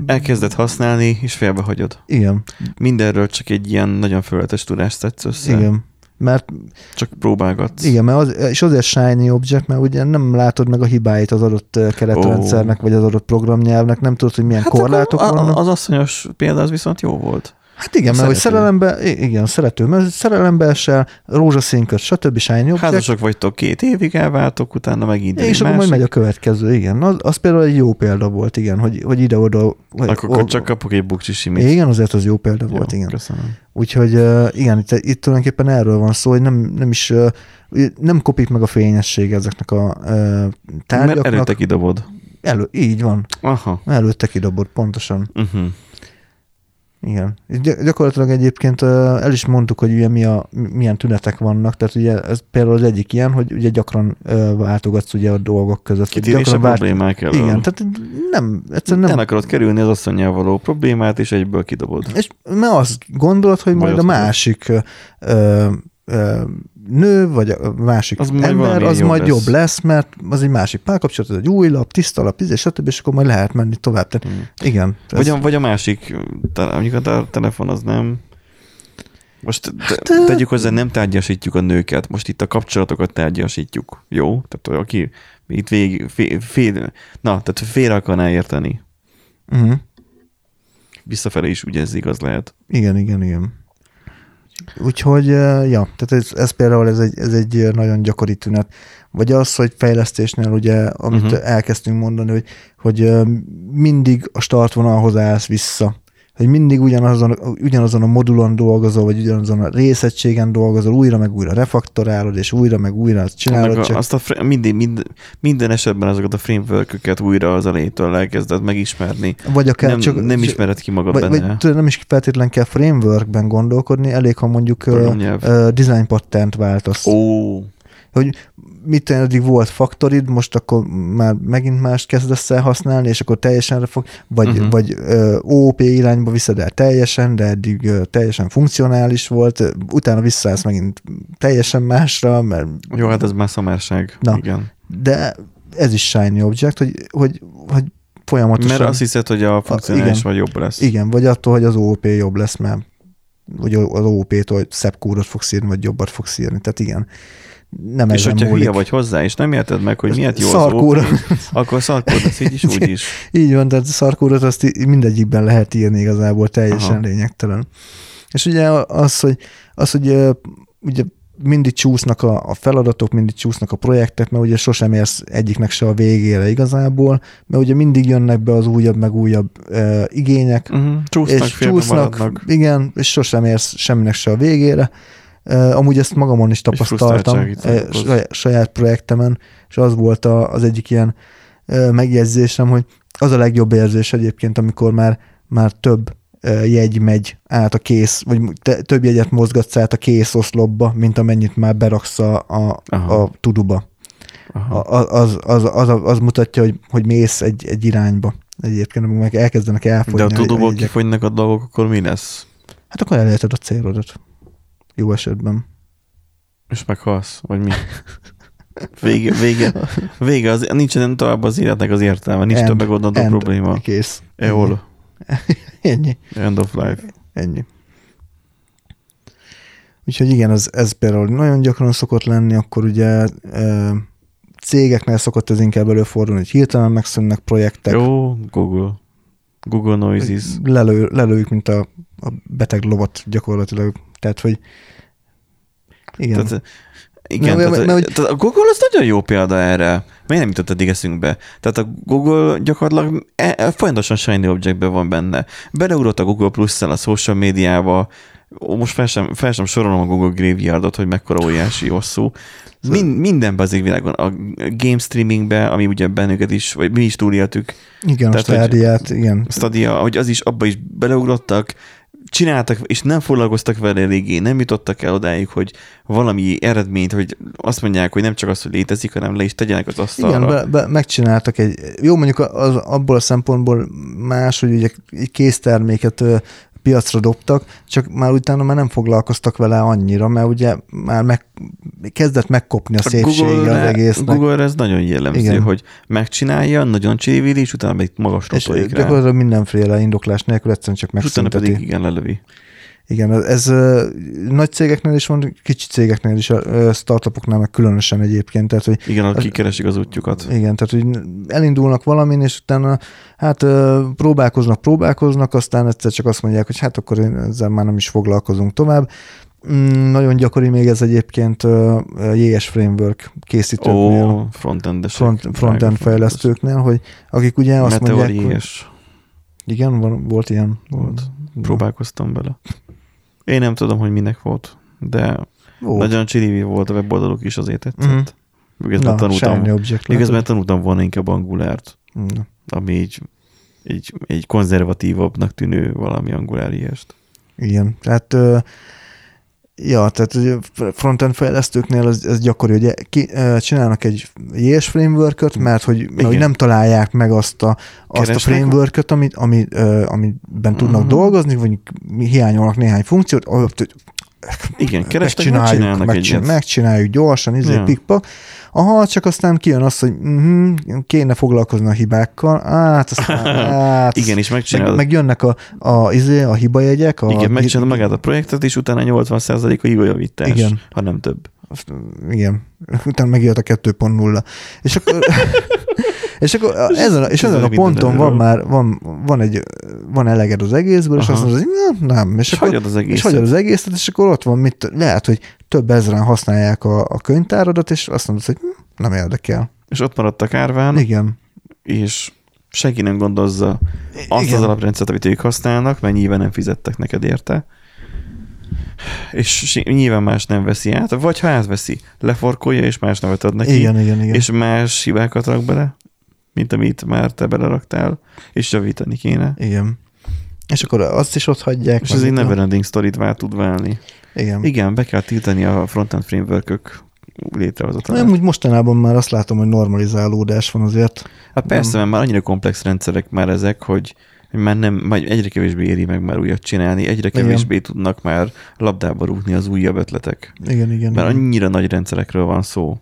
Elkezded használni, és félbehagyod. Igen, Mindenről csak egy ilyen nagyon fölöttes tudást szedsz össze. igen. Mert Csak próbálgatsz. Igen, mert az, és azért shiny object, mert ugye nem látod meg a hibáit az adott keretrendszernek, vagy az adott programnyelvnek, nem tudod, hogy milyen hát korlátok vannak. az asszonyos példa az viszont jó volt. Hát igen, mert hogy szerelembe, igen, szerető, mert szerelembe esel, rózsaszínköt, stb. object, Házasok vagytok két évig, elváltok, utána megint és akkor majd megy a következő, igen. Az, az például egy jó példa volt, igen, hogy, hogy ide-oda. Hogy, Akkor csak kapok egy simit. Igen, azért az jó példa volt, Jó, igen. Köszönöm. Úgyhogy igen, itt, itt tulajdonképpen erről van szó, hogy nem, nem is nem kopik meg a fényesség ezeknek a uh, Mert tárgyaknak. előtte kidobod. Elő, így van. Aha. Előtte kidobott, pontosan. Uh-huh. Igen. Gyakorlatilag egyébként el is mondtuk, hogy ugye mi a, milyen tünetek vannak, tehát ugye ez például az egyik ilyen, hogy ugye gyakran váltogatsz ugye a dolgok között. Kitérés a vált- problémák elől. Igen, tehát nem, egyszerűen nem. nem. akarod kerülni az asszonyjal való problémát, és egyből kidobod. És mert azt gondolod, hogy majd a Bajot másik ö, ö, nő, vagy a másik Az az majd ember, valami az jobb majd lesz. jobb lesz, mert az egy másik párkapcsolat, ez egy új lap, tiszta lap, és stb. és akkor majd lehet menni tovább. Tehát, Hmm. igen. Vagy a, vagy a másik, te- mondjuk a telefon az nem. Most te, Hát, tegyük hozzá, nem tárgyasítjuk a nőket, most itt a kapcsolatokat tárgyasítjuk, jó? Tehát aki itt végig, fél, fél, na, tehát félre akarná érteni. Uh-huh. Visszafelé is ugye ez igaz lehet. Igen, igen, igen. Úgyhogy, eh, ja, tehát ez, ez például ez egy, ez egy nagyon gyakori tünet. Vagy az, hogy fejlesztésnél ugye, amit uh-huh. elkezdtünk mondani, hogy, hogy eh, mindig a startvonalhoz állsz vissza. Hogy mindig ugyanazon, ugyanazon a modulon dolgozol, vagy ugyanazon a részegységen dolgozol, újra meg újra refaktorálod, és újra meg újra azt csinálod. A, Csak, azt a, fr- minden, minden, minden esetben azokat a framework újra az elejétől elkezded megismerni. vagy akár Nem, csak, nem ismered ki magad vagy, benne. vagy tudod, nem is feltétlenül kell frameworkben gondolkodni, elég, ha mondjuk uh, uh, design patent váltasz. Ó, hogy mit eddig volt faktorid, most akkor már megint más kezdesz el használni, és akkor teljesen fog, vagy, uh-huh. vagy ö, OOP irányba viszed el teljesen, de eddig ö, teljesen funkcionális volt, utána visszaállsz megint teljesen másra, mert jó, hát ez már szamárság. Na. Igen. de ez is shiny object, hogy, hogy, hogy folyamatosan... Mert azt hiszed, hogy a funkcionális igen. vagy jobb lesz. Igen, vagy attól, hogy az OOP jobb lesz, mert vagy az OOP-tól hogy szebb kódot fogsz írni, vagy jobbat fogsz írni. Tehát igen, nem És hogyha múlik. hülye vagy hozzá, és nem érted meg, hogy miért jó az Szarkóra. OP, akkor szarkód lesz így is, úgy is. Így van, tehát szarkódot azt í- mindegyikben lehet írni igazából, teljesen Aha. Lényegtelen. És ugye az, hogy, az, hogy ugye mindig csúsznak a, a feladatok, mindig csúsznak a projektek, mert ugye sosem érsz egyiknek se a végére igazából, mert ugye mindig jönnek be az újabb, meg újabb uh, igények, Uh-huh. Csúsznak, és csúsznak, maradnak. igen, és sosem érsz semminek se a végére. Amúgy ezt magamon is tapasztaltam saját, projektemen, és az volt az egyik ilyen megjegyzésem, hogy az a legjobb érzés egyébként, amikor már, már több jegy megy át a kész, vagy te, több jegyet mozgatsz át a kész oszlopba, mint amennyit már beraksz a, a, Aha. a tuduba. Aha. A- Az, az, az, az, mutatja, hogy, hogy mész egy, egy irányba. Egyébként, amikor meg elkezdenek elfogyni. De a tudóból kifogynak a dolgok, akkor mi lesz? Hát akkor elérted a célodat. Jó esetben. És meghalsz? Vagy mi? Vége, vége, vége az, nincsen tovább az életnek az értelme, nincs End. több megoldandó End. probléma. Kész. Eol, Ennyi. end of life. Ennyi. Úgyhogy igen, ez, ez például nagyon gyakran szokott lenni, akkor ugye cégeknél szokott ez inkább előfordulni, hogy hirtelen megszűnnek projektek, Jó, Google. Google Noises. lelő, lelőjük, mint a, a beteg lovat gyakorlatilag. Tehát, hogy igen. Tehát, igen, Mert- tehát, mert- mert- tehát a Google az nagyon jó példa erre. Miért nem jutott eddig eszünkbe? Tehát a Google gyakorlatilag e, e, folyamatosan shiny objectben van benne. Beleugrott a Google Plus-szel a social médiába, Ó, most fel sem, fel sem sorolom a Google Graveyardot, hogy mekkora óriási hosszú. Mind, mindenben az égvilágon. A game streamingbe, ami ugye bennünket is, vagy mi is túléltük, igen, a tehát, hogy- stádiát, igen. Stadia, hogy az is, abba is beleugrottak, csináltak, és nem foglalkoztak vele eléggé, nem jutottak el odáig, hogy valami eredményt, hogy azt mondják, hogy nem csak az, hogy létezik, hanem le is tegyenek az asztalra. Igen, be, be, megcsináltak egy, jó mondjuk az, abból a szempontból más, hogy ugye egy készterméket piacra dobtak, csak már utána már nem foglalkoztak vele annyira, mert ugye már meg, kezdett megkopni a, a szépsége az egésznek. Google ez nagyon jellemző, Igen. hogy megcsinálja, nagyon csévili, és utána még magasra És gyakorlatilag mindenféle indoklás nélkül egyszerűen csak megszünteti. utána pedig igen lelövi. Igen, ez, nagy cégeknél is van, kicsi cégeknél is, startupoknál meg különösen egyébként. Tehát, hogy igen, akik keresik az útjukat. Igen, tehát hogy elindulnak valamin, és utána hát próbálkoznak, próbálkoznak, aztán egyszer csak azt mondják, hogy hát akkor ezzel már nem is foglalkozunk tovább. Mm, nagyon gyakori még ez egyébként JS Framework készítőknél. Ó, frontend front, frontend fejlesztőknél, hogy akik ugye azt Meteor mondják, JS. hogy igen, van, volt ilyen. Volt. Próbálkoztam vele. Én nem tudom, hogy minek volt, de Volt. nagyon csirivi volt a weboldaluk is, azért tetszett. Mhm. Miközben, tanultam, miközben tanultam volna inkább angulárt, Na. ami így, így, egy konzervatívabbnak tűnő valami angulár ilyest. Igen, tehát ja, tehát frontend fejlesztőknél ez, ez gyakori, hogy ki, csinálnak egy JS framework mert hogy, mert hogy nem találják meg azt a, azt a Keresnek? framework amit, ami, amiben tudnak Mhm. dolgozni, vagy hiányolnak néhány funkciót, Igen, kerestek, megcsináljuk, megcsinálnak megcsin, megcsináljuk gyorsan, izé, ja. pikpak. Aha, csak aztán kijön az, hogy uh-huh, kéne foglalkozni a hibákkal, hát aztán, hát, Igen, és meg, megcsinálod. meg jönnek a, a, izé, a hibajegyek. A, Igen, megcsinálod magát a projektet, és utána 80% a hibajavítás, Igen. ha nem több. Azt, igen, utána megjött a 2.0. És akkor, és akkor ezen, a- és Ez ezen a ponton van már, van, van, egy, van eleged az egészből, és Aha. azt mondod, hogy nem, nem. És, És akkor, hagyod az és egészet. hagyod az egészet, és akkor ott van, mit, lehet, hogy több ezeren használják a, a könyvtáradat, és azt mondod, hogy hm, nem érdekel. És ott maradt a kárván, Igen. és senki nem gondozza azt Igen. az alaprendszert, amit ők használnak, nyilván nem fizettek neked érte. És nyilván más nem veszi át, vagy ha átveszi, leforkolja, és más nevet ad neki, Igen, igen, igen. és más hibákat rak bele, mint amit már te beleraktál, és javítani kéne. igen. És akkor azt is ott hagyják. És ez egy neverending sztorit vár tud válni. Igen. Igen, be kell tiltani a frontend framework létrehozatát. Nem, úgy mostanában már azt látom, hogy normalizálódás van azért. Hát persze, mert már annyira komplex rendszerek már ezek, hogy már nem, majd egyre kevésbé éri meg már újat csinálni, egyre Igen. kevésbé tudnak már labdába rúgni az újabb ötletek. Igen, igen. Mert igen. annyira nagy rendszerekről van szó.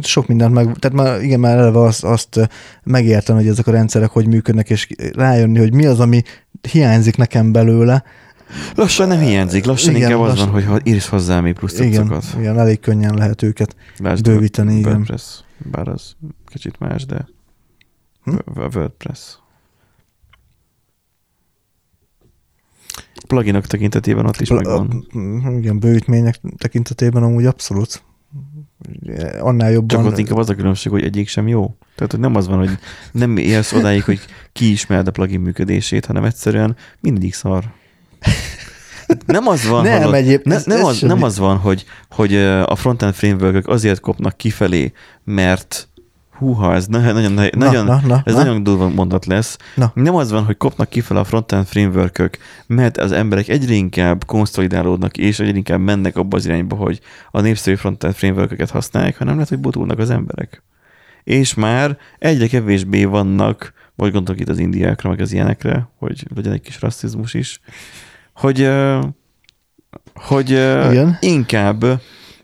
Sok mindent meg, tehát már igen, már eleve azt, azt megértem, hogy ezek a rendszerek hogy működnek, és rájönni, hogy mi az, ami hiányzik nekem belőle. Lassan nem hiányzik, lassan Igen, inkább az lassan- van, hogy ha írsz hozzá még plusz Igen, cuccokat. igen, elég könnyen lehet őket. Lásd bővíteni, a igen. WordPress, bár az kicsit más, de Hm? WordPress. Pluginok tekintetében ott is megvan. A- Igen, bővítmények tekintetében amúgy abszolút. Annál jobban. Csak ott inkább az a különbség, hogy egyik sem jó. Tehát, hogy nem az van, hogy nem érsz odáig, hogy kiismerd a plugin működését, hanem egyszerűen mindegyik szar. Nem az van, Nem, hallod, egyéb- ne, nem, ez az, nem az van, hogy, hogy a frontend framework azért kopnak kifelé, mert húha, ez nagyon, nagyon, Na, nagyon, na, na, ez na. nagyon durva mondat lesz. Na. Nem az van, hogy kopnak kifele a frontend framework mert az emberek egyre inkább konszolidálódnak, és egyre inkább mennek abba az irányba, hogy a népszerű frontend framework használják, hanem lehet, hogy botulnak az emberek. És már egyre kevésbé vannak, vagy gondolok itt az indiákra, meg az ilyenekre, hogy legyen egy kis rasszizmus is, hogy, hogy Igen. inkább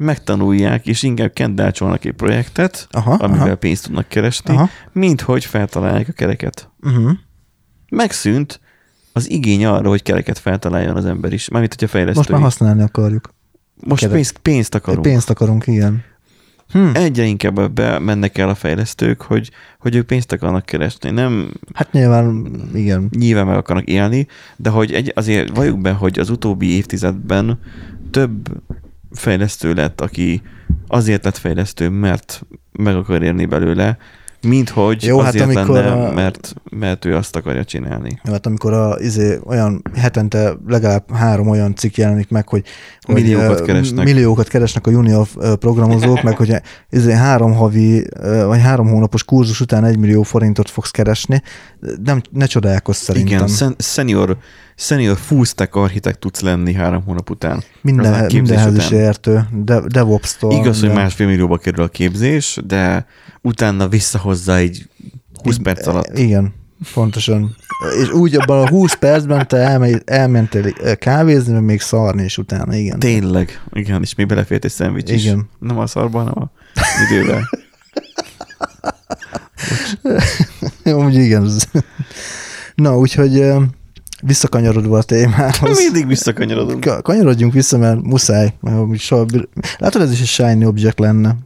megtanulják, és inkább kendácsolnak egy projektet, Aha, amivel aha, pénzt tudnak keresni, aha. mint hogy feltalálják a kereket. Uh-huh. Megszűnt az igény arra, hogy kereket feltaláljon az ember is, mármint hogyha fejlesztő. Most már használni akarjuk. Most pénzt, pénzt akarunk. Pénzt akarunk, igen. Hm. Egyre inkább ebbe mennek el a fejlesztők, hogy, hogy ők pénzt akarnak keresni. Nem Hát nyilván, igen. nyilván meg akarnak élni, de hogy egy, azért valljuk be, hogy az utóbbi évtizedben több fejlesztő lett, aki azért lett fejlesztő, mert meg akar érni belőle, mint hogy Jó, Jó, hát azért hát amikor lenne, a- mert, mert ő azt akarja csinálni. Hát amikor a, izé, olyan hetente legalább három olyan cikk jelenik meg, hogy, hogy Milliókat keresnek. milliókat keresnek a junior programozók, meg hogy izé, három havi vagy három hónapos kurzus után egy millió forintot fogsz keresni, nem, ne csodálkozz szerintem. Igen, sen- senior, senior full stack architekt tudsz lenni három hónap után. Minden, mindenhez is után. értő. De, DevOps-tól. Igaz, hogy minden. másfél millióba kerül a képzés, de utána visszahozza egy 20 perc alatt. Igen, pontosan. És úgy abban a 20 percben te elmegy, elmentél kávézni, meg még szarni is utána, igen. Tényleg, igen, és még belefért egy szendvics is. Igen. Nem a szarban, hanem a idővel. Úgy igen. Na, úgyhogy ö, visszakanyarodva a témához. Mindig visszakanyarodunk. Ka- Kanyarodjunk vissza, mert muszáj. Mert soha, látod, ez is egy shiny object lenne.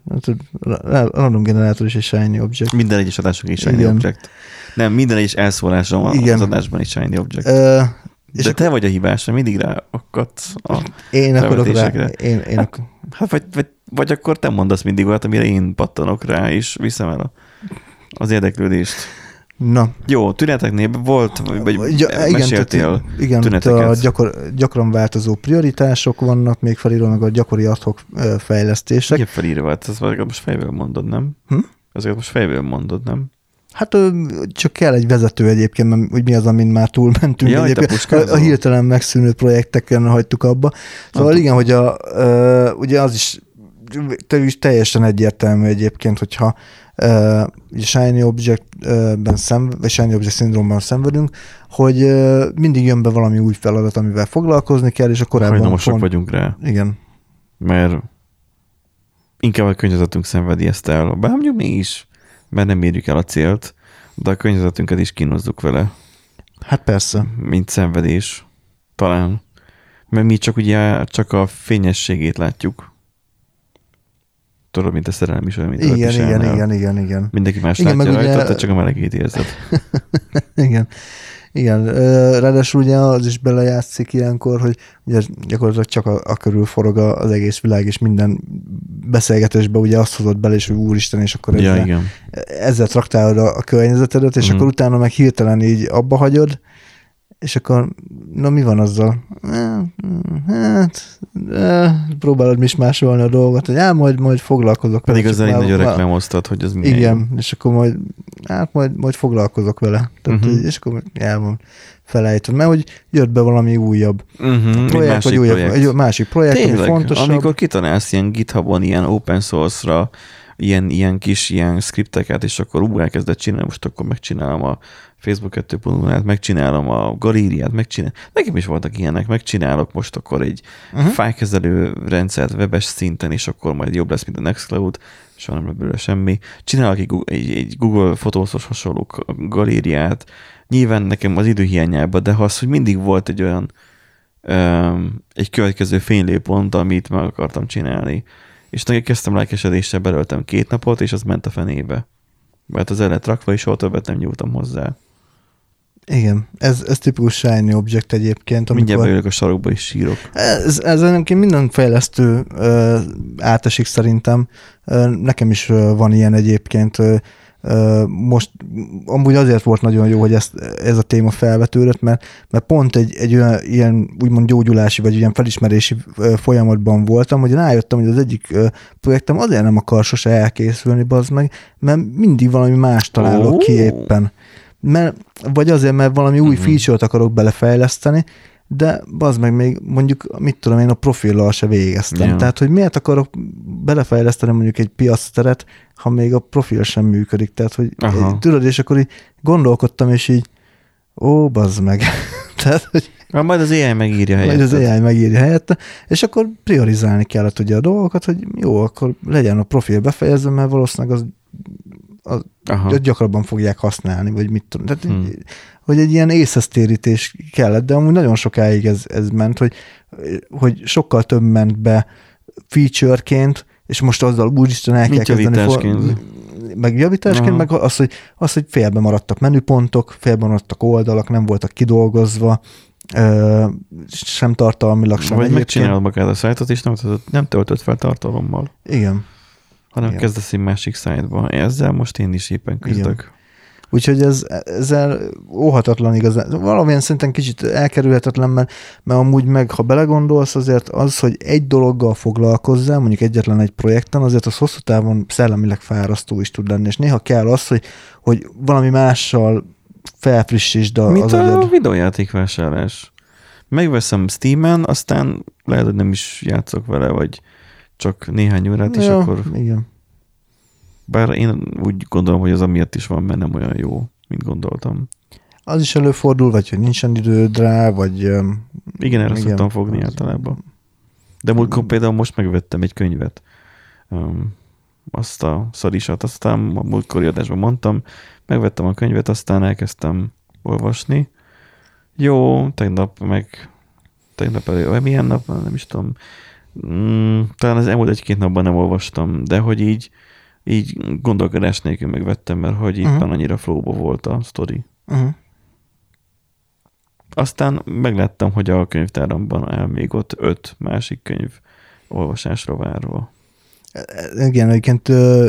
Ra- random generátor is egy shiny object. Minden egyes adások is shiny Igen. object. Nem, minden egyes elszólásom van Igen. az adásban is shiny object. Ö, és De te vagy a hibás, mindig rá akadsz a... én akarok rá. Én, én ak- Hát vagy, vagy, vagy akkor te mondasz mindig olyat, amire én pattanok rá, és viszem el a, az érdeklődést. Na, Jó, tüneteknél volt, vagy, Ja, ja, meséltél igen, tüneteket. a gyakor, gyakran változó prioritások vannak, még felírva meg a gyakori adhok fejlesztések. Igen, felírva, hát ezt most fejből mondod, nem? Hm? Ezeket most fejből mondod, nem? Hát csak kell egy vezető egyébként, mert úgy mi az, amin már túlmentünk. Te egyébként. a, a hirtelen megszűnő projekteken hagytuk abba. Szóval Nem igen, hogy a, ugye az is, te is teljesen egyértelmű egyébként, hogyha ugye Shiny Object-ben szenv, vagy Shiny Object szindrómban szenvedünk, hogy ö, mindig jön be valami új feladat, amivel foglalkozni kell, és a korábban Hajlamosak pont- vagyunk rá, Igen, mert inkább a környezetünk szenvedi ezt el. Bár mondjuk mi is, mert nem érjük el a célt, de a környezetünket is kínozzuk vele, hát persze. mint szenvedés. Talán. Mert mi csak ugye csak a fényességét látjuk. Tudod, mint a szerelem is olyan, mint Igen, igen, igen, igen, igen. Mindenki más Igen, látja meg ugye- rajta, te csak a melegét érzed. Igen. Igen, ráadásul ugye az is belejátszik ilyenkor, hogy ugye gyakorlatilag csak a, a körül forog az egész világ, és minden beszélgetésbe ugye azt hozott bele, és hogy úristen, és akkor ja, ezzel, igen. ezzel traktálod a, a környezetedet, és Mhm. akkor utána meg hirtelen így abba hagyod, és akkor, na mi van azzal? Hát, eh, próbálod is másolni a dolgot, hogy á, majd, majd foglalkozok Pedig vele, csak egy már- nagyon reklámoztad, hogy ez milyen igen, és akkor majd, hát majd, majd foglalkozok vele. Tehát, uh-huh. És akkor el van felejtve, mert hogy jött be valami újabb. Uh-huh, projekt, másik vagy újabb, projekt. egy másik projekt, ami Tényleg, fontosabb. amikor kitanálsz ilyen GitHubon, ilyen open source-ra, ilyen, ilyen kis ilyen skripteket, és akkor ú, elkezdett csinálni, most akkor megcsinálom a Facebook 2.0-át, megcsinálom a galériát, megcsinálom. Nekem is voltak ilyenek, megcsinálok most akkor egy Mhm. uh-huh. fájkezelő rendszert webes szinten, és akkor majd jobb lesz, mint a Nextcloud, és nem belőle semmi. Csinálok egy, egy, egy Google fotószos hasonló galériát, nyilván nekem az idő hiányában, de ha az, hogy mindig volt egy olyan öm, egy következő fénylőpont, amit meg akartam csinálni. És neki kezdtem lelkesedéssel, belöltem két napot, és az ment a fenébe. Mert az el rakva, és soha többet nem nyúltam hozzá. Igen, ez, ez tipikus Shiny Object egyébként. Mindjárt Amikor beülök a sarokba, és sírok. ez, ez egyébként minden fejlesztő ö, átesik szerintem. Ö, nekem is ö, van ilyen egyébként. Ö, most amúgy azért volt nagyon jó, hogy ezt, ez a téma felvetődött, mert, mert pont egy, egy olyan ilyen úgymond gyógyulási, vagy ilyen felismerési folyamatban voltam, hogy rájöttem, hogy az egyik projektem azért nem akar sose elkészülni, bazd meg, mert mindig valami más találok Ó. ki éppen. Mert, vagy azért, mert valami új Mhm. feature-t akarok belefejleszteni, de bazd meg még mondjuk, mit tudom én, a profillal se végeztem. Ja. Tehát, hogy miért akarok belefejleszteni mondjuk egy piacteret, ha még a profil sem működik. Tehát, hogy Aha. tudod, és akkor így gondolkodtam, és így, ó, bazd meg. Tehát, hogy Ah, majd az AI megírja majd helyetted. az AI megírja helyette, és akkor priorizálni kellett ugye a dolgokat, hogy jó, akkor legyen a profil befejezve, mert valószínűleg az, az Aha. gyakrabban fogják használni, vagy mit tudom. Tehát, Hmm. hmm. hogy egy ilyen észesztérítés kellett, de amúgy nagyon sokáig ez, ez ment, hogy, hogy sokkal több ment be featureként, és most azzal úristen el kell kezdeni. javításként. meg javításként, Aha. meg az hogy, az, hogy félbe maradtak menüpontok, félbe maradtak oldalak, nem voltak kidolgozva, ö, sem tartalmilag, sem Vagy megcsinálod magát a szájtot, és nem töltött, nem töltött fel tartalommal, Igen. hanem Igen. kezdesz egy másik szájtba. Ezzel most én is éppen küzdök. Úgyhogy ez, ezzel óhatatlan igazán. Valamilyen szinten kicsit elkerülhetetlen, mert, mert amúgy meg, ha belegondolsz, azért az, hogy egy dologgal foglalkozzál, mondjuk egyetlen egy projekten, azért az hosszú távon szellemileg fárasztó is tud lenni, és néha kell az, hogy, hogy valami mással felfrissítsd a, Mint az a agyad. videójáték vásárlás. megveszem Steam-en, aztán lehet, hogy nem is játszok vele, vagy csak néhány órát, és Ja, akkor... Igen. Bár én úgy gondolom, hogy az amiatt is van, mert nem olyan jó, mint gondoltam. Az is előfordul, vagy hogy nincsen időd rá, vagy... Igen, erre Igen. szoktam fogni Az- általában. De múltkor például most megvettem egy könyvet. Um, azt a szarisat, aztán a múltkori adásban mondtam, megvettem a könyvet, aztán elkezdtem olvasni. Jó, tegnap meg tegnap elő, vagy milyen nap, nem is tudom. Mm, talán az elmúlt egy-két napban nem olvastam, de hogy így, így gondolkodás nélkül megvettem, mert hogy itt Mhm. uh-huh. annyira flowba volt a sztori. Uh-huh. Aztán megláttam, hogy a könyvtáramban áll még ott öt másik könyv olvasásra várva. Igen, egyébként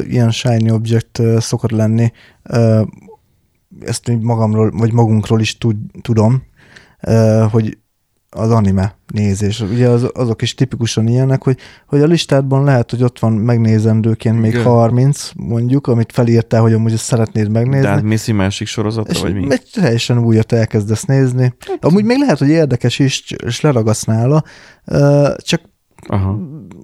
ilyen shiny object szokott lenni. Ezt magamról, vagy magunkról is tud, tudom, hogy az anime nézés. Ugye az, azok is tipikusan ilyenek, hogy, hogy a listádban lehet, hogy ott van megnézendőként még Igen. 30, mondjuk, amit felírtál, hogy amúgy ezt szeretnéd megnézni. De hát mész másik sorozatra, és vagy mi? egy teljesen újat elkezdesz nézni. Amúgy még lehet, hogy érdekes is, és leragadsz nála, csak Aha.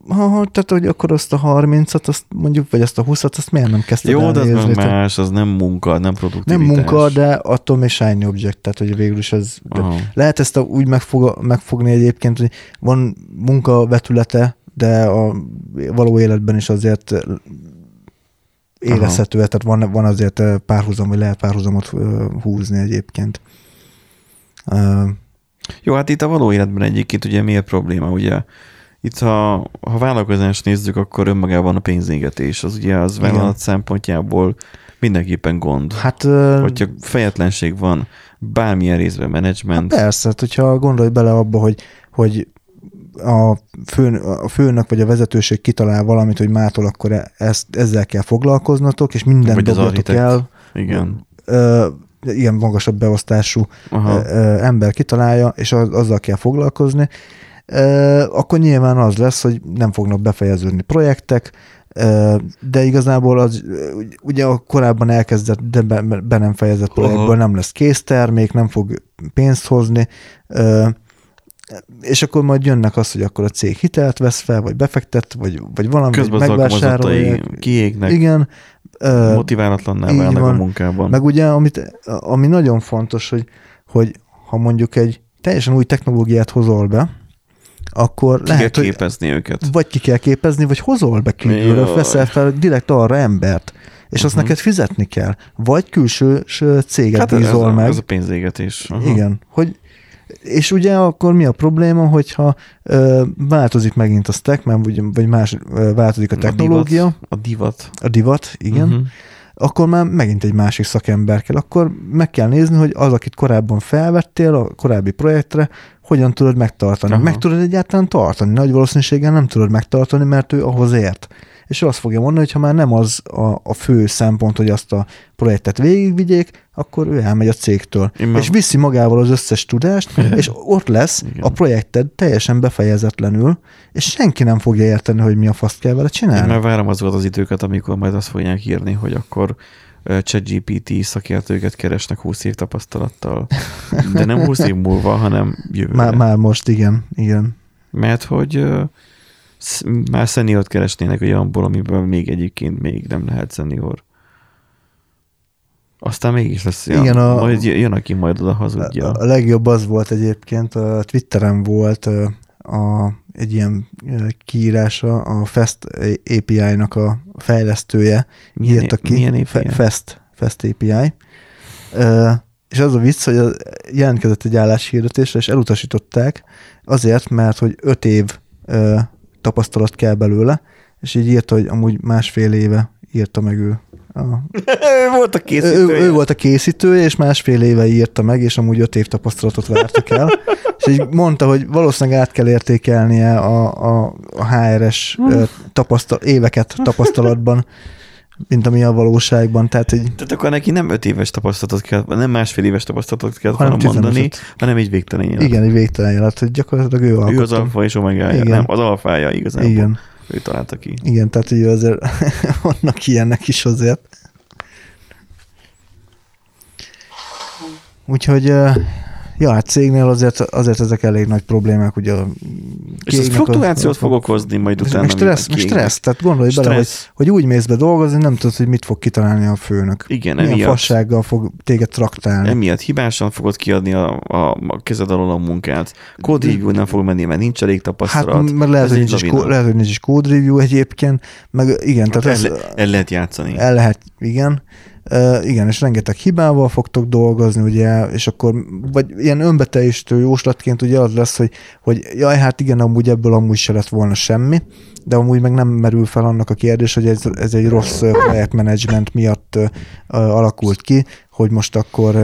ha, tehát, hogy akkor azt a 30-at, azt mondjuk, vagy azt a 20-at, azt miért nem kezdted Jó, el de az nézni? más, az nem munka, nem Nem produktivitás. munka, de attól még shiny object, tehát hogy végül is ez... Aha. Lehet ezt a, úgy megfog, megfogni egyébként, hogy van munka vetülete, de a való életben is azért érezhető, tehát van, van azért párhuzam, vagy lehet párhuzamot ö, húzni egyébként. Ö, Jó, hát itt a való életben egyébként ugye mi a probléma? Ugye itt ha, ha vállalkozást nézzük, akkor önmagában a pénzégetés, az ugye az Igen. vállalat szempontjából mindenképpen gond. Hát, Hogyha fejetlenség van, bármilyen részben hát menedzsment, persze, hát hogyha gondolj bele abba, hogy, hogy a, főn, a főnök vagy a vezetőség kitalál valamit, hogy mától akkor e- ezt, ezzel kell foglalkoznatok, és mindent az dobjatok el. igen. Ö, ilyen magasabb beosztású Aha. ember kitalálja, és az, azzal kell foglalkozni, akkor nyilván az lesz, hogy nem fognak befejeződni projektek, de igazából az, ugye a korábban elkezdett, de be, nem fejezett projektből nem lesz késztermék, nem fog pénzt hozni, és akkor majd jönnek az, hogy akkor a cég hitelt vesz fel, vagy befektet, vagy, vagy valami, megvásárolják. kiégnek, Igen. motiválatlanná válnak a munkában. meg ugye, amit, ami nagyon fontos, hogy, hogy ha mondjuk egy teljesen új technológiát hozol be, akkor Ki kell lehet, hogy képezni őket. vagy ki kell képezni, vagy hozol be kívülről, veszel fel direkt arra embert, és azt Mhm. neked fizetni kell. Vagy külső céget Hát hát ez, bízol a, meg. ez a pénzégetés. Aha. Igen, hogy és ugye akkor mi a probléma, hogyha ö, változik megint a stack, mert vagy, vagy más ö, változik a technológia, A divat. a divat, igen, Mhm. Akkor már megint egy másik szakember kell. Akkor meg kell nézni, hogy az, akit korábban felvettél a korábbi projektre, hogyan tudod megtartani. Aha. Meg tudod egyáltalán tartani. Nagy valószínűséggel nem tudod megtartani, mert ő ahhoz ért. És ő azt fogja mondani, hogy ha már nem az a, a fő szempont, hogy azt a projektet végigvigyék, akkor ő elmegy a cégtől. Én már- És viszi magával az összes tudást, és ott lesz Igen. a projekted teljesen befejezetlenül, és senki nem fogja érteni, hogy mi a faszt kell vele Én csinálni. már várom azokat az időket, amikor majd azt fogják írni, hogy akkor ChatGPT szakértőket keresnek 20 év tapasztalattal. De nem 20 év múlva, hanem jövőre. Már, már most, igen, igen. Mert hogy már szeniort keresnének olyanból, amiben még egyébként még nem lehet szenior. Aztán mégis lesz olyan, Igen, a- majd jön, aki majd oda hazudja. A, a legjobb az volt egyébként, a Twitteren volt a, egy ilyen kiírása, a Fest API-nak a fejlesztője Milyen- írta ki. milyen API? Fest, Fest API. Ö, és az a vicc, hogy a- jelentkezett egy álláshirdetésre, és elutasították azért, mert hogy öt év ö, tapasztalat kell belőle, és így írta, hogy amúgy másfél éve írta meg ő. A, ő volt a ő, készítője. ő, ő volt a készítője, és másfél éve írta meg, és amúgy öt év tapasztalatot vártak el. és így mondta, hogy valószínűleg át kell értékelnie a, a, a HRS tapasztal, éveket tapasztalatban, mint ami a valóságban. Tehát, hogy Tehát akkor neki nem öt éves tapasztalatot kell, nem másfél éves tapasztalatot kell Hanem volna mondani, 15-öt. hanem egy végtelen élet. igen, egy végtelen jelet, hogy gyakorlatilag ő Ő az alkotta. alfa és omegája. Nem, az alfája igazából. Igen, Ő találta ki. igen, tehát hogy azért vannak ilyenek is azért. Úgyhogy, Ja, hát cégnél azért, azért ezek elég nagy problémák, ugye a És ez fluktuációt a- fog okozni majd utána. meg stressz, meg stressz, tehát gondolj bele, hogy, Stressz. hogy úgy mész be dolgozni, nem tudod, hogy mit fog kitalálni a főnök. Igen, Milyen emiatt, fassággal fog téged traktálni. emiatt hibásan fogod kiadni a, a, a kezed alól a munkát. Code review nem fog menni, mert nincs elég Hát, tapasztalat. mert lehet, hogy nincs is, kó- lehet, hogy nincs is code review egyébként, meg igen, tehát el, ez, le, el lehet játszani. el lehet, igen. Uh, igen, és rengeteg hibával fogtok dolgozni, ugye, és akkor, vagy ilyen önbeteljesítő jóslatként ugye az lesz, hogy, hogy jaj, hát igen, amúgy ebből amúgy se lett volna semmi, de amúgy meg nem merül fel annak a kérdés, hogy ez, ez egy rossz projektmenedzsment miatt alakult ki, hogy most akkor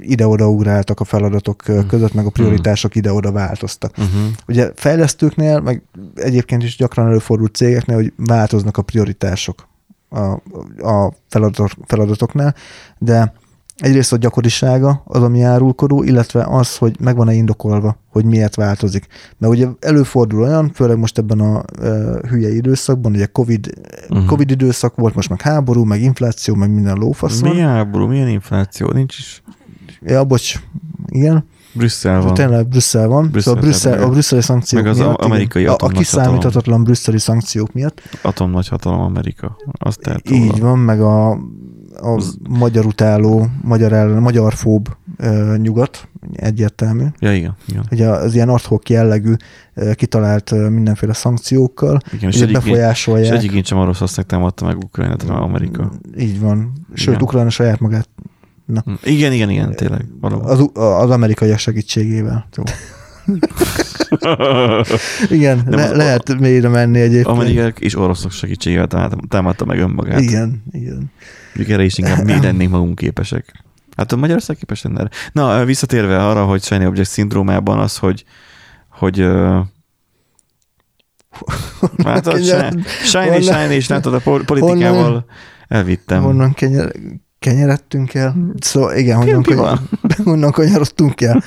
ide-oda ugráltak a feladatok ö, között, meg a prioritások ide-oda változtak. Uh-huh. Ugye fejlesztőknél, meg egyébként is gyakran előfordul cégeknél, hogy változnak a prioritások a, a feladatok, feladatoknál, de egyrészt a gyakorisága az, ami árulkodó, illetve az, hogy meg van-e indokolva, hogy miért változik. Mert ugye előfordul olyan, főleg most ebben a uh, hülye időszakban, ugye COVID, uh-huh. COVID időszak volt, most meg háború, meg infláció, meg minden lófasz. Milyen háború, milyen infláció? Nincs is. Ja, bocs, igen. Brüsszel van. Tényleg Brüsszel van. Brüsszel szóval Brüsszel, a brüsszeli szankciók meg az miatt. igen. amerikai a, a atomnagyhatalom. kiszámíthatatlan brüsszeli szankciók miatt. Atom nagyhatalom Amerika. Azt. Így van, meg a, a magyar utáló, magyar ellen, magyarfób ö, nyugat, egyértelmű. Ja, igen. igen. Ugye az ilyen adhok jellegű kitalált mindenféle szankciókkal, igen. És egyik, és befolyásolják. egyikén sem Oroszország támadta meg Ukrajnát, hanem Amerika. Így van. Sőt, Igen. Ukrajna saját magát Hm. Igen, igen, igen, tényleg. Valóban. az, az amerikaiak segítségével. Igen, Nem, le, az- lehet mélyre menni egyébként. Amerikák és oroszok segítségével támad- támadta meg önmagát. Igen, igen. Mondjuk erre is inkább mi lennénk magunk képesek. Hát a Magyarország képes lenne erre. Na, visszatérve arra, hogy Shiny Object szindrómában az, hogy hogy látod, Shiny, honnan- Shiny, és látod a pol- politikával elvittem. Honnan kenyer, kenyeredtünk el? Szóval igen, honnan, kanyer, honnan kanyarodtunk el?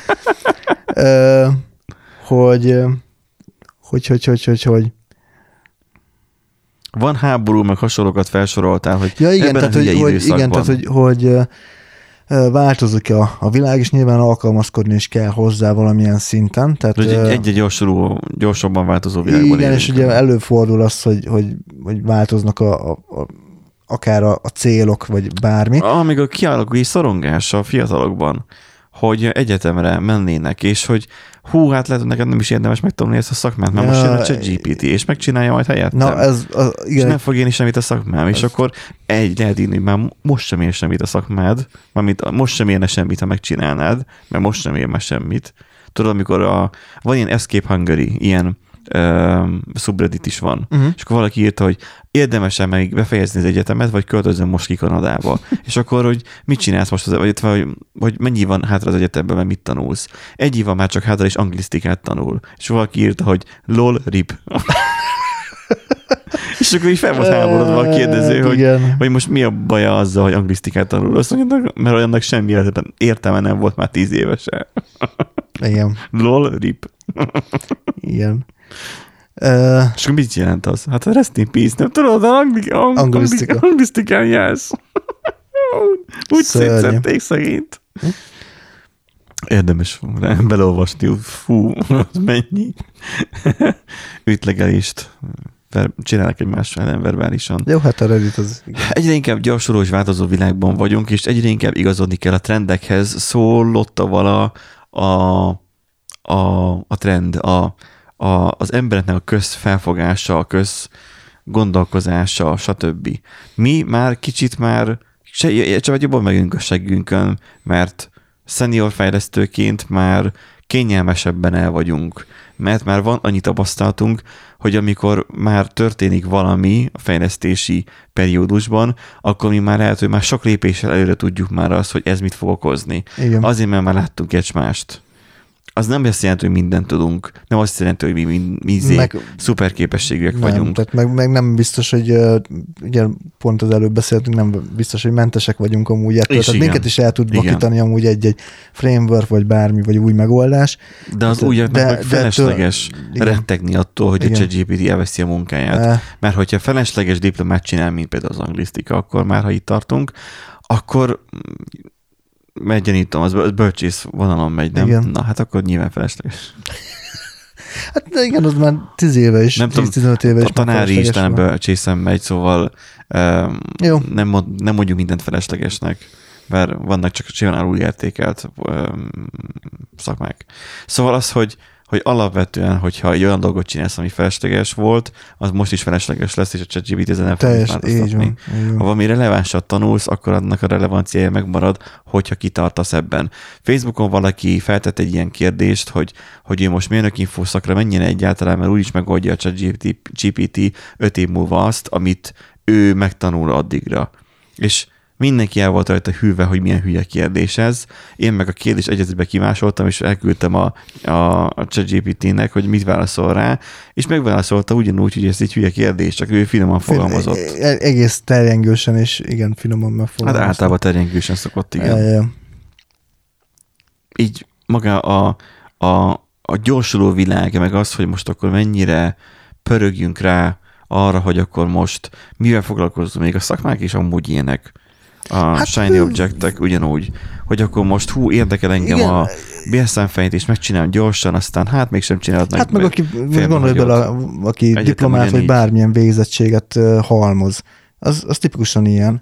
Ö, hogy, hogy, hogy, hogy, hogy, hogy. Van háború, meg hasonlókat felsoroltál, hogy Ja igen, ebben tehát, hogy, hogy, igen, tehát, hogy, hogy változik a, a világ, és nyilván alkalmazkodni is kell hozzá valamilyen szinten. Tehát, hogy ö, egy, egy gyorsuló, gyorsabban változó világban Igen, élünk. és ugye előfordul az, hogy, hogy, hogy változnak a, a, a, akár a, a célok, vagy bármi. Amíg a kialakul egy szorongás a fiatalokban, hogy egyetemre mennének, és hogy hú, hát lehet, hogy neked nem is érdemes megtanulni ezt a szakmát, mert most Ja, jön a ChatGPT, és megcsinálja majd helyettem. Na, ez, az, és igen, nem fog érni semmit a szakmám, és akkor egy, lehet írni, már most sem ér semmit a szakmád, mármint most sem érne semmit, ha megcsinálnád, mert most sem ér már semmit. Tudod, amikor a, van ilyen Escape Hungary, ilyen uh, subreddit is van, Uh-huh. és akkor valaki írta, hogy érdemes-e még befejezni az egyetemet, vagy költözöm most ki Kanadába. és akkor, hogy mit csinálsz most, az, vagy, vagy, vagy mennyi van hátra az egyetemben, mert mit tanulsz. Egy év van már csak hátra, és anglisztikát tanul. És valaki írta, hogy lol, rip. és akkor így fel volt háborodva a kérdező, Hát, hogy, igen. hogy most mi a baja azzal, hogy anglisztikát tanul. Azt mondja, mert olyannak semmi életben értelme nem volt már tíz évesen. igen, Lol, rip. igen. Uh, És akkor mit jelent az? Hát a rest in peace, nem tudod, az angli- ang- Anglisztika. angli- anglisztikán jársz. Úgy szétszették szegényt. Érdemes beleolvasni, fú, az mennyi. Ütlegelést. Csinálnak egymás ellen verbálisan. jó, hát a Reddit az igen. Egyre inkább gyorsuló és változó világban vagyunk, és egyre inkább igazodni kell a trendekhez. Szólotta vala a, a, a trend, a, a, az embereknek a közfelfogása, a köz gondolkozása, stb. Mi már kicsit már se, csak jobban megünk a seggünkön, mert senior fejlesztőként már kényelmesebben el vagyunk, mert már van annyi tapasztalatunk, hogy amikor már történik valami a fejlesztési periódusban, akkor mi már lehet, hogy már sok lépéssel előre tudjuk már azt, hogy ez mit fog okozni. Igen. Azért, mert már láttunk egymást. Az nem azt jelenti, hogy mindent tudunk, nem azt jelenti, hogy mi, mi, mi izé Meg- szuper képességűek Nem, vagyunk. tehát meg, meg nem biztos, hogy ugye pont az előbb beszéltünk, nem biztos, hogy mentesek vagyunk amúgy ettől. És Tehát igen. minket is el tud Igen. vakítani amúgy egy-egy framework, vagy bármi, vagy új megoldás. De az De- úgy, de- meg de felesleges ettől- igen. rettegni attól, hogy Igen. a ChatGPT elveszi a munkáját. Eh, Mert hogyha felesleges diplomát csinál, mint például az anglisztika, akkor már, ha itt tartunk, akkor meggyanítom, az az bölcsész vonalon megy, nem? Igen. Na, hát akkor nyilván felesleges. Hát igen, az már 10 éve is, Nem tudom, 10-15 éve is A tanári is talán van. bölcsészen megy, szóval um, Jó. nem, mond, nem mondjuk mindent feleslegesnek, mert vannak csak simán alul értékelt um, szakmák. Szóval az, hogy, hogy alapvetően, hogyha egy olyan dolgot csinálsz, ami felesleges volt, az most is felesleges lesz, és a ChatGPT ezen nem fog Teljes, így változtatni. van. Így Ha van. valami relevánsat tanulsz, akkor annak a relevanciája megmarad, hogyha kitartasz ebben. Facebookon valaki feltett egy ilyen kérdést, hogy, hogy ő most mérnök infószakra menjen egyáltalán, mert úgyis megoldja a ChatGPT 5 év múlva azt, amit ő megtanul addigra. És mindenki el volt rajta hűve, hogy milyen hülye kérdés ez. Én meg a kérdés egyezetbe kimásoltam, és elküldtem a, a, a ChatGPT-nek, hogy mit válaszol rá, és megválaszolta ugyanúgy, hogy ez egy hülye kérdés, csak ő finoman fogalmazott. E- e- Egész terjengősen és igen, finoman Hát megfogalmazta. általában terjengősen szokott, igen. Ja. Így maga a, a, a gyorsuló világ, meg az, hogy most akkor mennyire pörögjünk rá arra, hogy akkor most mivel foglalkozunk, még a szakmák is amúgy ilyenek. A hát, shiny objectek ugyanúgy, hogy akkor most hú, érdekel engem Igen. a bérszámfejtést, megcsinálom gyorsan, aztán hát mégsem csinálod meg. Hát meg aki, gondolj bele, aki Egyetem diplomát vagy ugyanígy. bármilyen végzettséget ö, halmoz, az, az tipikusan ilyen,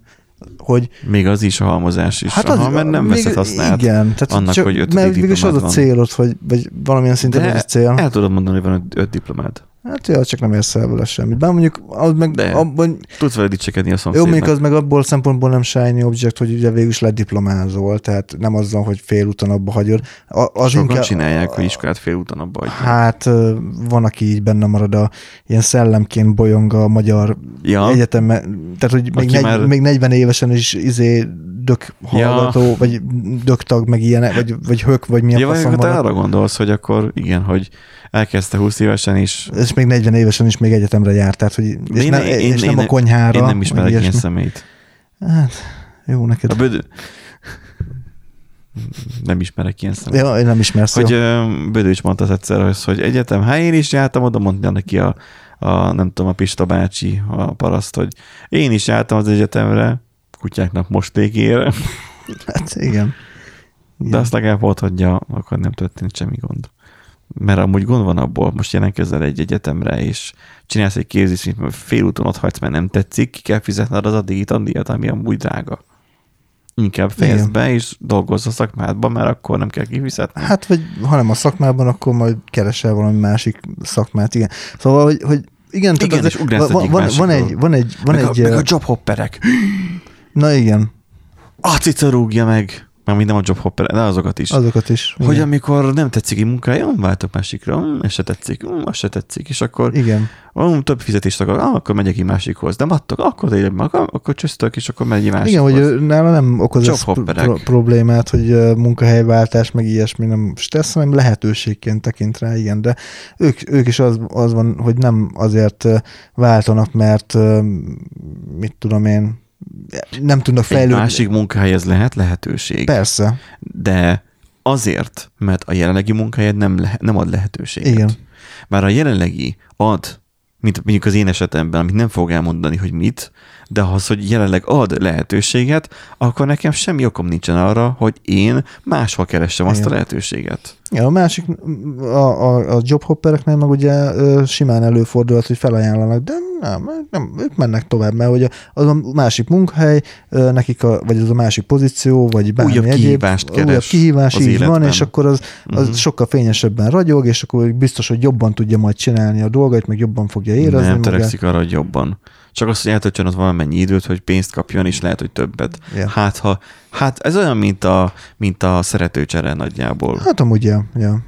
hogy Még az is a halmozás is. Hát az, Aha, mert nem veszed használt. Igen, tehát annak, csak, hogy ötödik mert végülis az a célod, hogy, vagy valamilyen szinten De ez a cél. el tudod mondani, hogy van öt- öt diplomád. Hát ja, csak nem érsz el vele semmit. Bár mondjuk az meg De. abban, Tudsz vele dicsekedni a jó, szomszédnak. mondjuk az meg abból szempontból nem shiny object, hogy ugye végül is lediplomázol, tehát nem azzal, hogy félúton abba hagyod. A, az Sokan inkább, csinálják, hogy iskolát félúton abba hagyják. Hát van, aki így benne marad a ilyen szellemként bolyong a magyar Ja. egyetem, tehát hogy még, negy, már- még 40 évesen is izé dök hallgató, vagy dök tag, meg ilyenek, vagy, vagy hök, vagy milyen Ja, vagy faszom van. arra gondolsz, hogy akkor igen, hogy elkezdte 20 évesen is. És még 40 évesen is még egyetemre járt, tehát hogy és, Én- ne, én- és én- nem a én- konyhára. Én nem ismerek ilyen szemét. Hát, jó neked. A bödö... Nem ismerek ilyen szemét. Ja, én nem ismersz. Hogy Hogy, ö, Bödő is mondta egyszer, hogy- hogy egyetem, hát én is jártam, oda mondja neki a, a, nem tudom, a Pista bácsi, a paraszt, hogy én is jártam az egyetemre, kutyáknak mostékére, hát igen. de azt legalább ott hagyja, akkor nem történik semmi gond. Mert amúgy gond van abból, most jelentkezel egy egyetemre, és csinálsz egy képzést, mint félúton ott hagysz, mert nem tetszik, ki kell fizetned az addigi tandíjat, ami amúgy drága. Inkább fejezd Igen. be, és dolgozz a szakmádban, mert akkor nem kell kifizetni. Hát, vagy ha nem a szakmában, akkor majd keresel valami másik szakmát, igen. Szóval, hogy, hogy igen, tehát Igen, és van, van, van, egy, van egy, van meg, egy, a, meg a jobhopperek. na igen, A cica rúgja meg. Már nem a jobhopperek, de azokat is. Az, azokat is. hogy igen. amikor nem tetszik egy munkája, hm, váltok másikra, hm, ez se tetszik, hm, az se tetszik, és akkor Igen. hm, több fizetést akar, ah, akkor megyek egy másikhoz, de adtok, akkor meg, ah, akkor csösztök, és akkor megy egy másikhoz. Igen, hogy nála nem okoz ez pro- problémát, hogy munkahelyváltás, meg ilyesmi nem stressz, hanem lehetőségként tekint rá, igen, de ők, ők is az, az van, hogy nem azért váltanak, mert mit tudom én, nem tudnak egy fejlődni. másik munkahelyhez lehet lehetőség, Persze, de azért, mert a jelenlegi munkahelyed nem, le, nem ad lehetőséget. Igen. Bár a jelenlegi ad, mint mondjuk az én esetemben, amit nem fog elmondani, hogy mit, de az, hogy jelenleg ad lehetőséget, akkor nekem semmi okom nincsen arra, hogy én máshol keressem azt Igen. a lehetőséget. Ja, a másik, a, a, a jobhoppereknél meg ugye simán előfordulhat, hogy felajánlanak, de nem, nem, ők mennek tovább, mert ugye az a másik munkahely, nekik a, vagy az a másik pozíció, vagy bármi Újabb egyéb, kihívást újabb keres kihívás, az így életben. van, és akkor az, az Mhm. sokkal fényesebben ragyog, és akkor biztos, hogy jobban tudja majd csinálni a dolgait, meg jobban fogja érezni nem törekszik arra, hogy jobban. Csak azt, hogy eltöltsön ott valamennyi időt, hogy pénzt kapjon, és lehet, hogy többet. Ja. Hát, ha, hát ez olyan, mint a, mint a szeretőcsere nagyjából. Hát amúgy, ja, ja.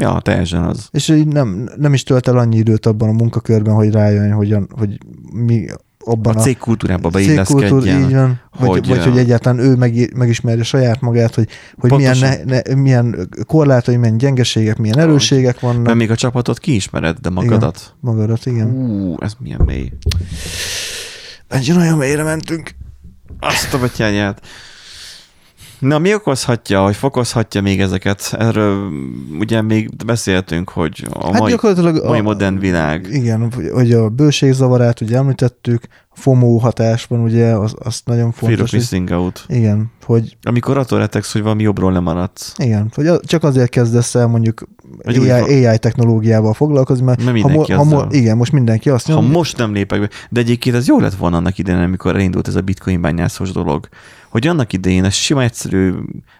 Ja, teljesen az. És így nem, nem is tölt el annyi időt abban a munkakörben, hogy rájön, hogy, hogy mi abban A a, cég kultúrába cégkultúr, beilleszkedjen. így van, vagy, hogy, hogy, vagy hogy egyáltalán ő meg, megismerje saját magát, hogy, hogy milyen, ne, ne, milyen korlátai, milyen gyengeségek, milyen erősségek vannak. Mert még a csapatot kiismered, de magadat. Magadat, igen. Ú, ez milyen mély. Egy olyan mélyre mentünk. Azt a betyányát. Na, mi okozhatja, hogy fokozhatja még ezeket? Erről ugye még beszéltünk, hogy a Hát mai, mai a- modern világ. Igen, hogy a bőségzavarát ugye említettük, FOMO hatás van ugye, az, azt nagyon Fear of fontos. hogy- missing out. Igen, hogy Amikor attól rettegsz, hogy valami jobbról lemaradsz. igen, hogy csak azért kezdesz el mondjuk Hogy úgy AI, AI technológiával foglalkozni, mert, Mert ha, mindenki mo- ha, mo- igen, most mindenki azt Ha mondja, most nem lépek be, de egyébként ez jó lett volna annak idején, amikor elindult ez a bitcoin bányászós dolog, hogy annak idején ez sima egyszerű,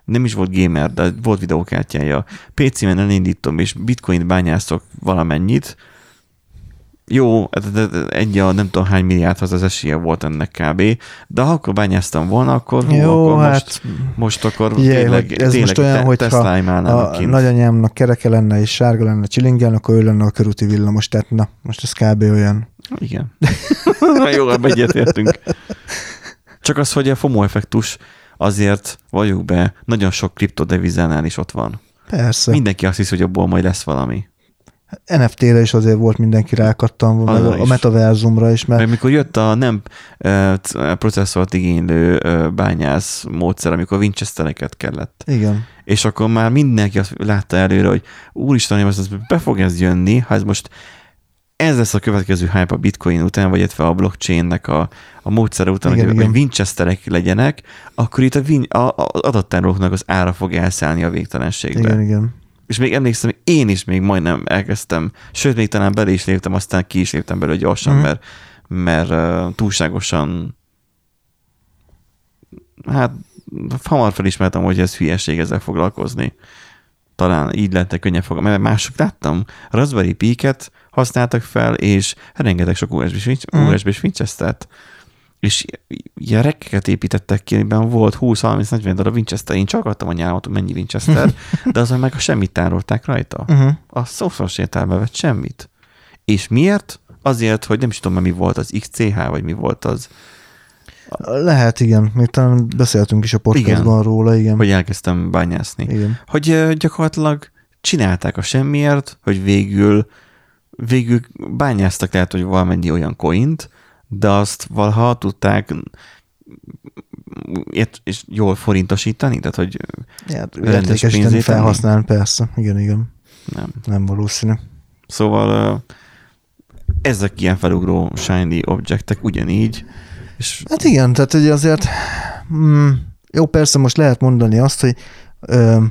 nem is volt gamer, de volt videókártyája. PC-ben elindítom, és bitcoin bányászok valamennyit, jó, egy a nem tudom hány milliárdhoz az esélye volt ennek kb. De ha akkor bányáztam volna, akkor, hú, jó, akkor hát most, most akkor Figyelj, tényleg, hogy ez tényleg most olyan, Tesla-imálnának a kint. nagyanyámnak kereke lenne és sárga lenne csilingeln, akkor ő lenne a körúti villamos, tehát na, most ez kb. olyan. Igen. Jó, ebben egyetértünk. Csak az, hogy a FOMO effektus azért, valljuk be, nagyon sok kriptodevizánál is ott van. Persze. Mindenki azt hiszi, hogy abból majd lesz valami. NFT-re is azért volt mindenki rákattam, meg a, a metaverzumra is, mert Mert mikor jött a nem c- processzort igénylő bányász módszer, amikor Winchestereket kellett, igen, és akkor már mindenki azt látta előre, hogy úristen, ez be fog ez jönni, ha ez most ez lesz a következő hype a bitcoin után, vagy illetve a blockchainnek a, a módszere után, Igen, hogy, igen. hogy Winchesterek legyenek, akkor itt a, win, a, a az adattárolóknak az ára fog elszállni a végtelenségbe. igen, igen. És még emlékszem, hogy én is még majdnem elkezdtem, sőt, még talán bele is léptem, aztán ki is léptem belőle gyorsan, Mhm. mert, mert uh, túlságosan hát hamar felismertem, hogy ez hülyeség ezzel foglalkozni. Talán így lettek könnyebb foglalkozni, mert mások láttam, Raspberry Pi-ket használtak fel, és rengeteg sok USB-s, Winch- Mhm. És ilyen rekkeket építettek ki, amiben volt 20-30-40 darab Winchester, én csak adtam a nyálat, hogy mennyi Winchester, de azon meg a semmit tárolták rajta. Uh-huh. A szószoros értelme vett semmit. És miért? Azért, hogy nem is tudom, mi volt az XCH, vagy mi volt az, Lehet, igen. Még talán beszéltünk is a podcastban igen. róla, igen. hogy elkezdtem bányászni. Igen. Hogy gyakorlatilag csinálták a semmiért, hogy végül végül bányáztak lehet, hogy valamennyi olyan coint, de azt valaha tudták ért- és jól forintosítani, tehát hogy Ja, hát Rendes pénzét felhasználni, persze. Igen, igen. nem. Nem valószínű. Szóval ezek ilyen felugró shiny objektek ugyanígy, és Hát igen, tehát hogy azért mm, jó, persze most lehet mondani azt, hogy ö,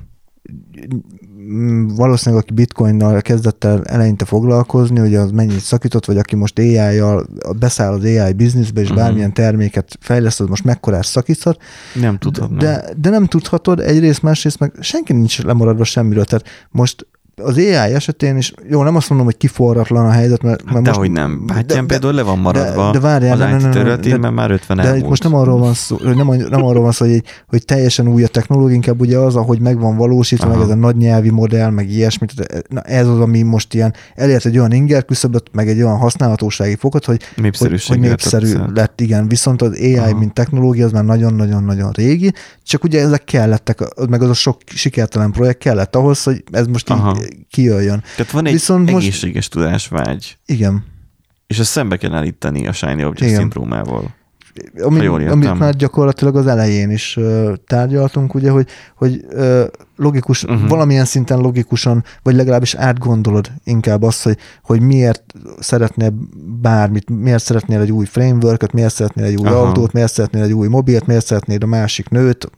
valószínűleg aki bitcoinnal kezdett el eleinte foglalkozni, hogy az mennyit szakított, vagy aki most AI-jal beszáll az AI bizniszbe, és Mhm. bármilyen terméket fejleszt, az most mekkorás szakíthat, nem tudhatnám. de, de nem tudhatod, egyrészt, másrészt meg senki nincs lemaradva semmiről, tehát most az AI esetén is, jó, nem azt mondom, hogy kiforratlan a helyzet, mert, mert Hát most, dehogy nem. Bátyám például le van maradva de, de várjál, az IT területén, de- mert már 50 de elmúlt. most nem arról van szó, nem, nem arról van szó, hogy, hogy teljesen új a technológia, inkább ugye az, ahogy meg van valósítva, Aha. meg ez a nagy nyelvi modell, meg ilyesmi, na ez az, ami most ilyen elért egy olyan inger küszöböt, meg egy olyan használhatósági fokot, hogy, hogy, népszerű lett. lett, igen. Viszont az AI, Aha. mint technológia, az már nagyon-nagyon-nagyon régi, csak ugye ezek kellettek, meg az a sok sikertelen projekt kellett ahhoz, hogy ez most Aha. így kijöjjön. Tehát van egy Viszont most- egészséges tudásvágy, Igen. és ezt szembe kell állítani a Shiny Object Igen. szindrómával. Ami, amit már gyakorlatilag az elején is uh, tárgyaltunk, ugye, hogy, hogy uh, logikus, uh-huh. valamilyen szinten logikusan, vagy legalábbis átgondolod inkább azt, hogy, hogy miért szeretnél bármit, miért szeretnél egy új framework miért szeretnél egy új. Aha. autót, miért szeretnél egy új mobilt, miért szeretnél a másik nőt,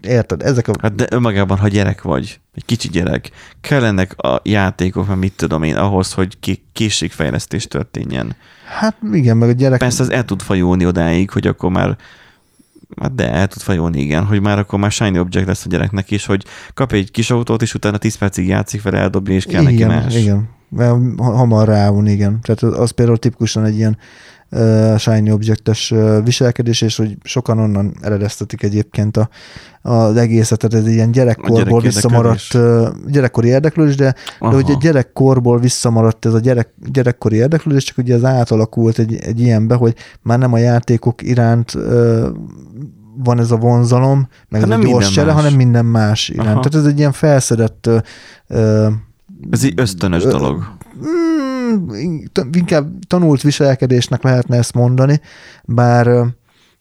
érted? Ezek a... Hát de önmagában, ha gyerek vagy, egy kicsi gyerek, kellenek a játékok, mert mit tudom én, ahhoz, hogy ké- készségfejlesztés történjen. Hát igen, meg a gyerek... Persze az el tud fajulni odáig, hogy akkor már Hát de el tud fajulni, igen, hogy már akkor már shiny object lesz a gyereknek is, hogy kap egy kis autót, és utána 10 percig játszik vele, eldobja, és kell neki igen, más. Igen, mert ha- hamar ráun, igen. Tehát az, az például tipikusan egy ilyen uh, shiny objektes uh, viselkedés, és hogy sokan onnan eredeztetik egyébként a, az egészet, tehát ez ilyen gyerekkorból gyerek visszamaradt, uh, gyerekkori érdeklődés, de, de Aha. hogy a gyerekkorból visszamaradt ez a gyerek, gyerekkori érdeklődés, csak ugye ez átalakult egy, egy ilyenbe, hogy már nem a játékok iránt uh, van ez a vonzalom, meg Hát ez a gyors csere, hanem minden más iránt. Aha. Tehát ez egy ilyen felszedett uh, Ez egy ösztönös Ö- dolog. Inkább tanult viselkedésnek lehetne ezt mondani, bár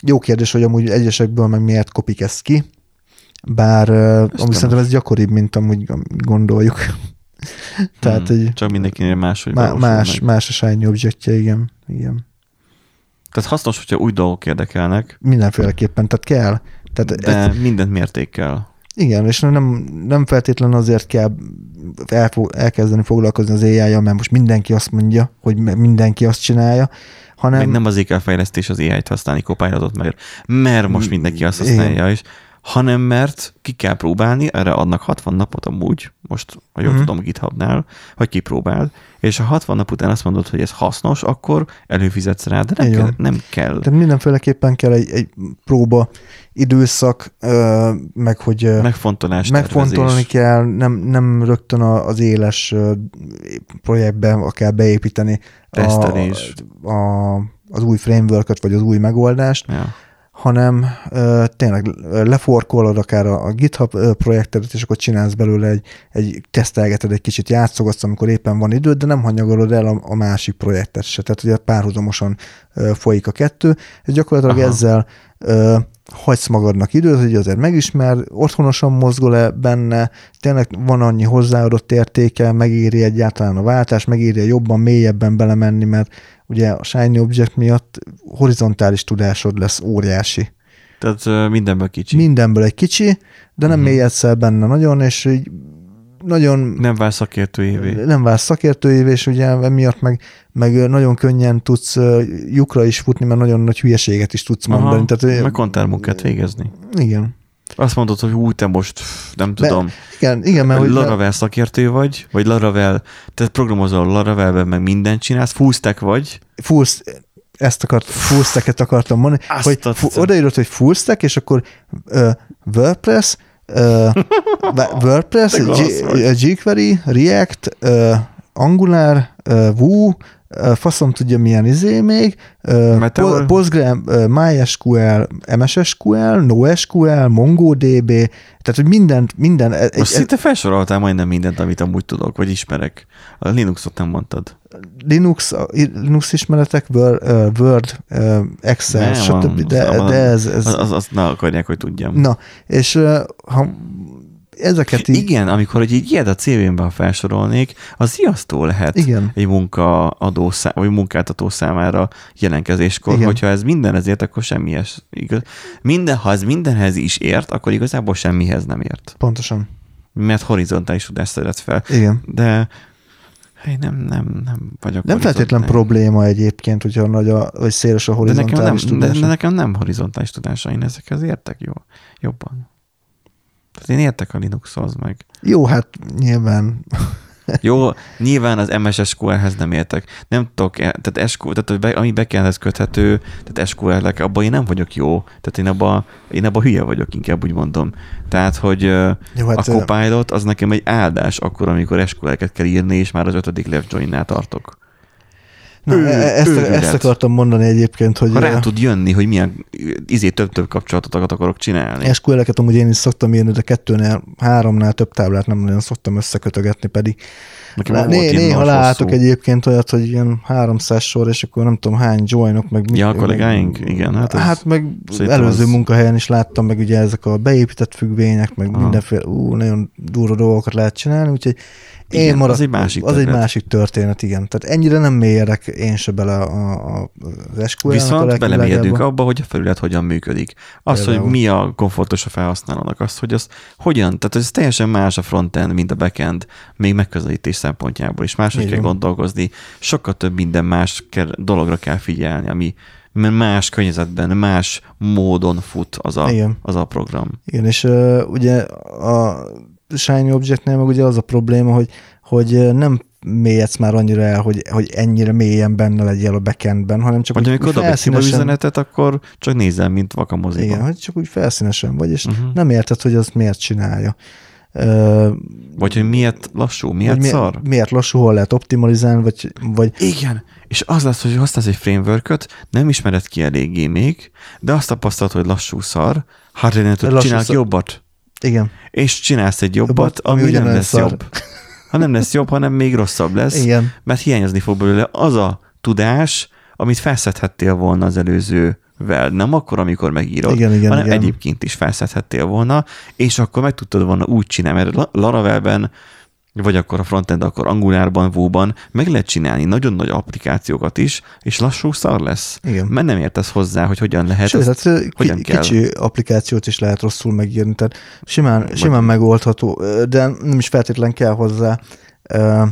jó kérdés, hogy amúgy egyesekből meg miért kopik ezt ki. bár ami nem szerintem ez gyakoribb, mint amúgy gondoljuk. Tehát, Hmm. hogy Csak mindenkinél máshogy má, valósul más, meg. más a shiny objectje, igen. igen. Tehát hasznos, hogyha új dolgok érdekelnek, Mindenféleképpen, tehát kell. Tehát de ezt, mindent mértékkel. Igen, és nem, nem feltétlenül azért kell elfo- elkezdeni foglalkozni az ai mert most mindenki azt mondja, hogy mindenki azt csinálja, hanem Meg nem azért kell fejlesztés az AI-t használni, Copilotot, mert, mert most mindenki azt Igen. használja is, hanem mert ki kell próbálni, erre adnak 60 napot amúgy, most, ha jól Mhm. tudom, GitHubnál, hogy kipróbáld, és ha 60 nap után azt mondod, hogy ez hasznos, akkor előfizetsz rá, de nem Így kell, van. nem kell. tehát mindenféleképpen kell egy, egy próba időszak, meg hogy Megfontolás, megfontolni kell, nem, nem rögtön az éles ö, projektbe kell beépíteni Tesztelés. a, a, az új framework vagy az új megoldást, Ja. Hanem ö, tényleg leforkolod akár a, a GitHub projektedet, és akkor csinálsz belőle egy, egy tesztelgeted egy kicsit, játszogatsz, amikor éppen van időd, de nem hanyagolod el a, a másik projektet se. Tehát ugye párhuzamosan ö, folyik a kettő, és gyakorlatilag. Aha. ezzel ö, hagysz magadnak időt, hogy azért megismer, otthonosan mozgol-e benne, tényleg van annyi hozzáadott értéke, megéri egyáltalán a váltás, megéri jobban, mélyebben belemenni, mert ugye a Shiny Object miatt horizontális tudásod lesz óriási. Tehát mindenből kicsi. Mindenből egy kicsi, de nem uh-huh. mélyedsz el benne nagyon, és így nagyon Nem válsz szakértőjévé. nem válsz szakértőjévé, és ugye emiatt meg, meg nagyon könnyen tudsz lyukra is futni, mert nagyon nagy hülyeséget is tudsz mondani. Aha, Tehát, meg kontármunkát végezni. igen. Azt mondod, hogy úgy te most, nem tudom, Igen, igen, mert hogy Laravel szakértő vagy, vagy Laravel, tehát programozol Laravelben, meg mindent csinálsz, full stack vagy, full, ezt akart, full stack-et akartam mondani, Azt hogy fu, odaírod, hogy full stack, és akkor uh, WordPress, uh, WordPress, Te vagy. G- jQuery, React, uh, Angular, uh, Vue, faszom tudja milyen izé még, Meteor? Postgre, MySQL, MSSQL, NoSQL, MongoDB, tehát hogy mindent, minden, egy, most egy, szinte felsoroltál majdnem mindent, amit amúgy tudok, vagy ismerek. A Linuxot nem mondtad. Linux, Linux ismeretek, Word, Excel, Nem, stb. De, az- de ez, ez Az, az, azt ne akarják, hogy tudjam. Na, és ha ezeket így... Igen, amikor hogy így ilyet a CV-ben felsorolnék, az riasztó lehet Igen. egy munkaadó szá- vagy munkáltató számára jelentkezéskor, Igen. hogyha ez mindenhez ért, akkor semmihez. Igaz? Minden, ha ez mindenhez is ért, akkor igazából semmihez nem ért. Pontosan. Mert horizontális tudást szedett fel. Igen. De hey, nem, nem, nem vagyok Nem feltétlen horizontális. probléma egyébként, hogyha nagy a, vagy széles a de nekem, nem, horizontális de, tudás. de nekem nem horizontális tudása, én ezekhez értek jó, jobban. Tehát én értek a Linuxhoz meg. Jó, hát nyilván. Jó, nyilván az MSSQL-hez nem értek. Nem tudok, tehát, SQL, tehát hogy be, ami backendhez köthető, tehát SQL-ek, abban én nem vagyok jó. Tehát én abban, én abban hülye vagyok, inkább úgy mondom. Tehát, hogy Jó, a hát, ö, Copilot az nekem egy áldás akkor, amikor SQL-eket kell írni, és már az ötödik left join-nál tartok. Na, ő- e- ezt, őrület. ezt akartam mondani egyébként, hogy Ha rá ö, tud jönni, hogy milyen izé több-több kapcsolatokat akarok csinálni. SQL-eket amúgy én is szoktam írni, de kettőnél, háromnál több táblát nem nagyon szoktam összekötögetni, pedig Nekem Lá, volt né, néha látok hosszú. egyébként olyat, hogy ilyen 300 sor, és akkor nem tudom hány joinok, meg Ja, a meg- kollégáink? Igen, hát hát meg előző az- munkahelyen is láttam, meg ugye ezek a beépített függvények, meg Aha. mindenféle, ú, nagyon durva dolgokat lehet csinálni, úgyhogy én Igen, marad, az egy másik az egy másik történet, igen. Tehát ennyire nem mélyedek én se bele a, a, az a Viszont belemérdünk abba, hogy a felület hogyan működik. Az, Például. hogy mi a komfortos a felhasználónak, az, hogy az hogyan, tehát ez teljesen más a frontend, mint a backend, még megközelítés szempontjából is. Máshogy kell gondolkozni, sokkal több minden más kell, dologra kell figyelni, ami mert más környezetben, más módon fut az a, Igen. az a program. Igen, és uh, ugye a Shiny Objectnél meg ugye az a probléma, hogy, hogy nem mélyedsz már annyira el, hogy, hogy ennyire mélyen benne legyél a backendben, hanem csak Vagy úgy amikor felszínesen, üzenetet, akkor csak nézem, mint vakamoziba. igen, hogy csak úgy felszínesen vagy, és Uh-huh. nem érted, hogy azt miért csinálja. Ö, Vagy hogy miért lassú, miért vagy szar. miért, miért lassú, hol lehet optimalizálni, vagy, vagy Igen, és az lesz, hogy használsz egy framework nem ismered ki eléggé még, de azt tapasztalod, hogy lassú szar, hát én csinálok szar. jobbat, igen, és csinálsz egy jobbat, Jobbat, ami ami, nem lesz szar. jobb. Ha nem lesz jobb, hanem még rosszabb lesz, igen, mert hiányozni fog belőle az a tudás, amit felszedhettél volna az előző vel, nem akkor, amikor megírod, Igen, igen, hanem igen. egyébként is felszedhettél volna, és akkor meg tudtad volna úgy csinálni, mert La- Laravelben vagy akkor a frontend, akkor Angularban, Vue-ban meg lehet csinálni nagyon nagy applikációkat is, és lassú szar lesz. Igen. Mert nem értesz hozzá, hogy hogyan lehet Sőt, ezt, hát hogyan kell. kicsi applikációt is lehet rosszul megírni, tehát simán, Vagy- simán megoldható, de nem is feltétlen kell hozzá. Uh,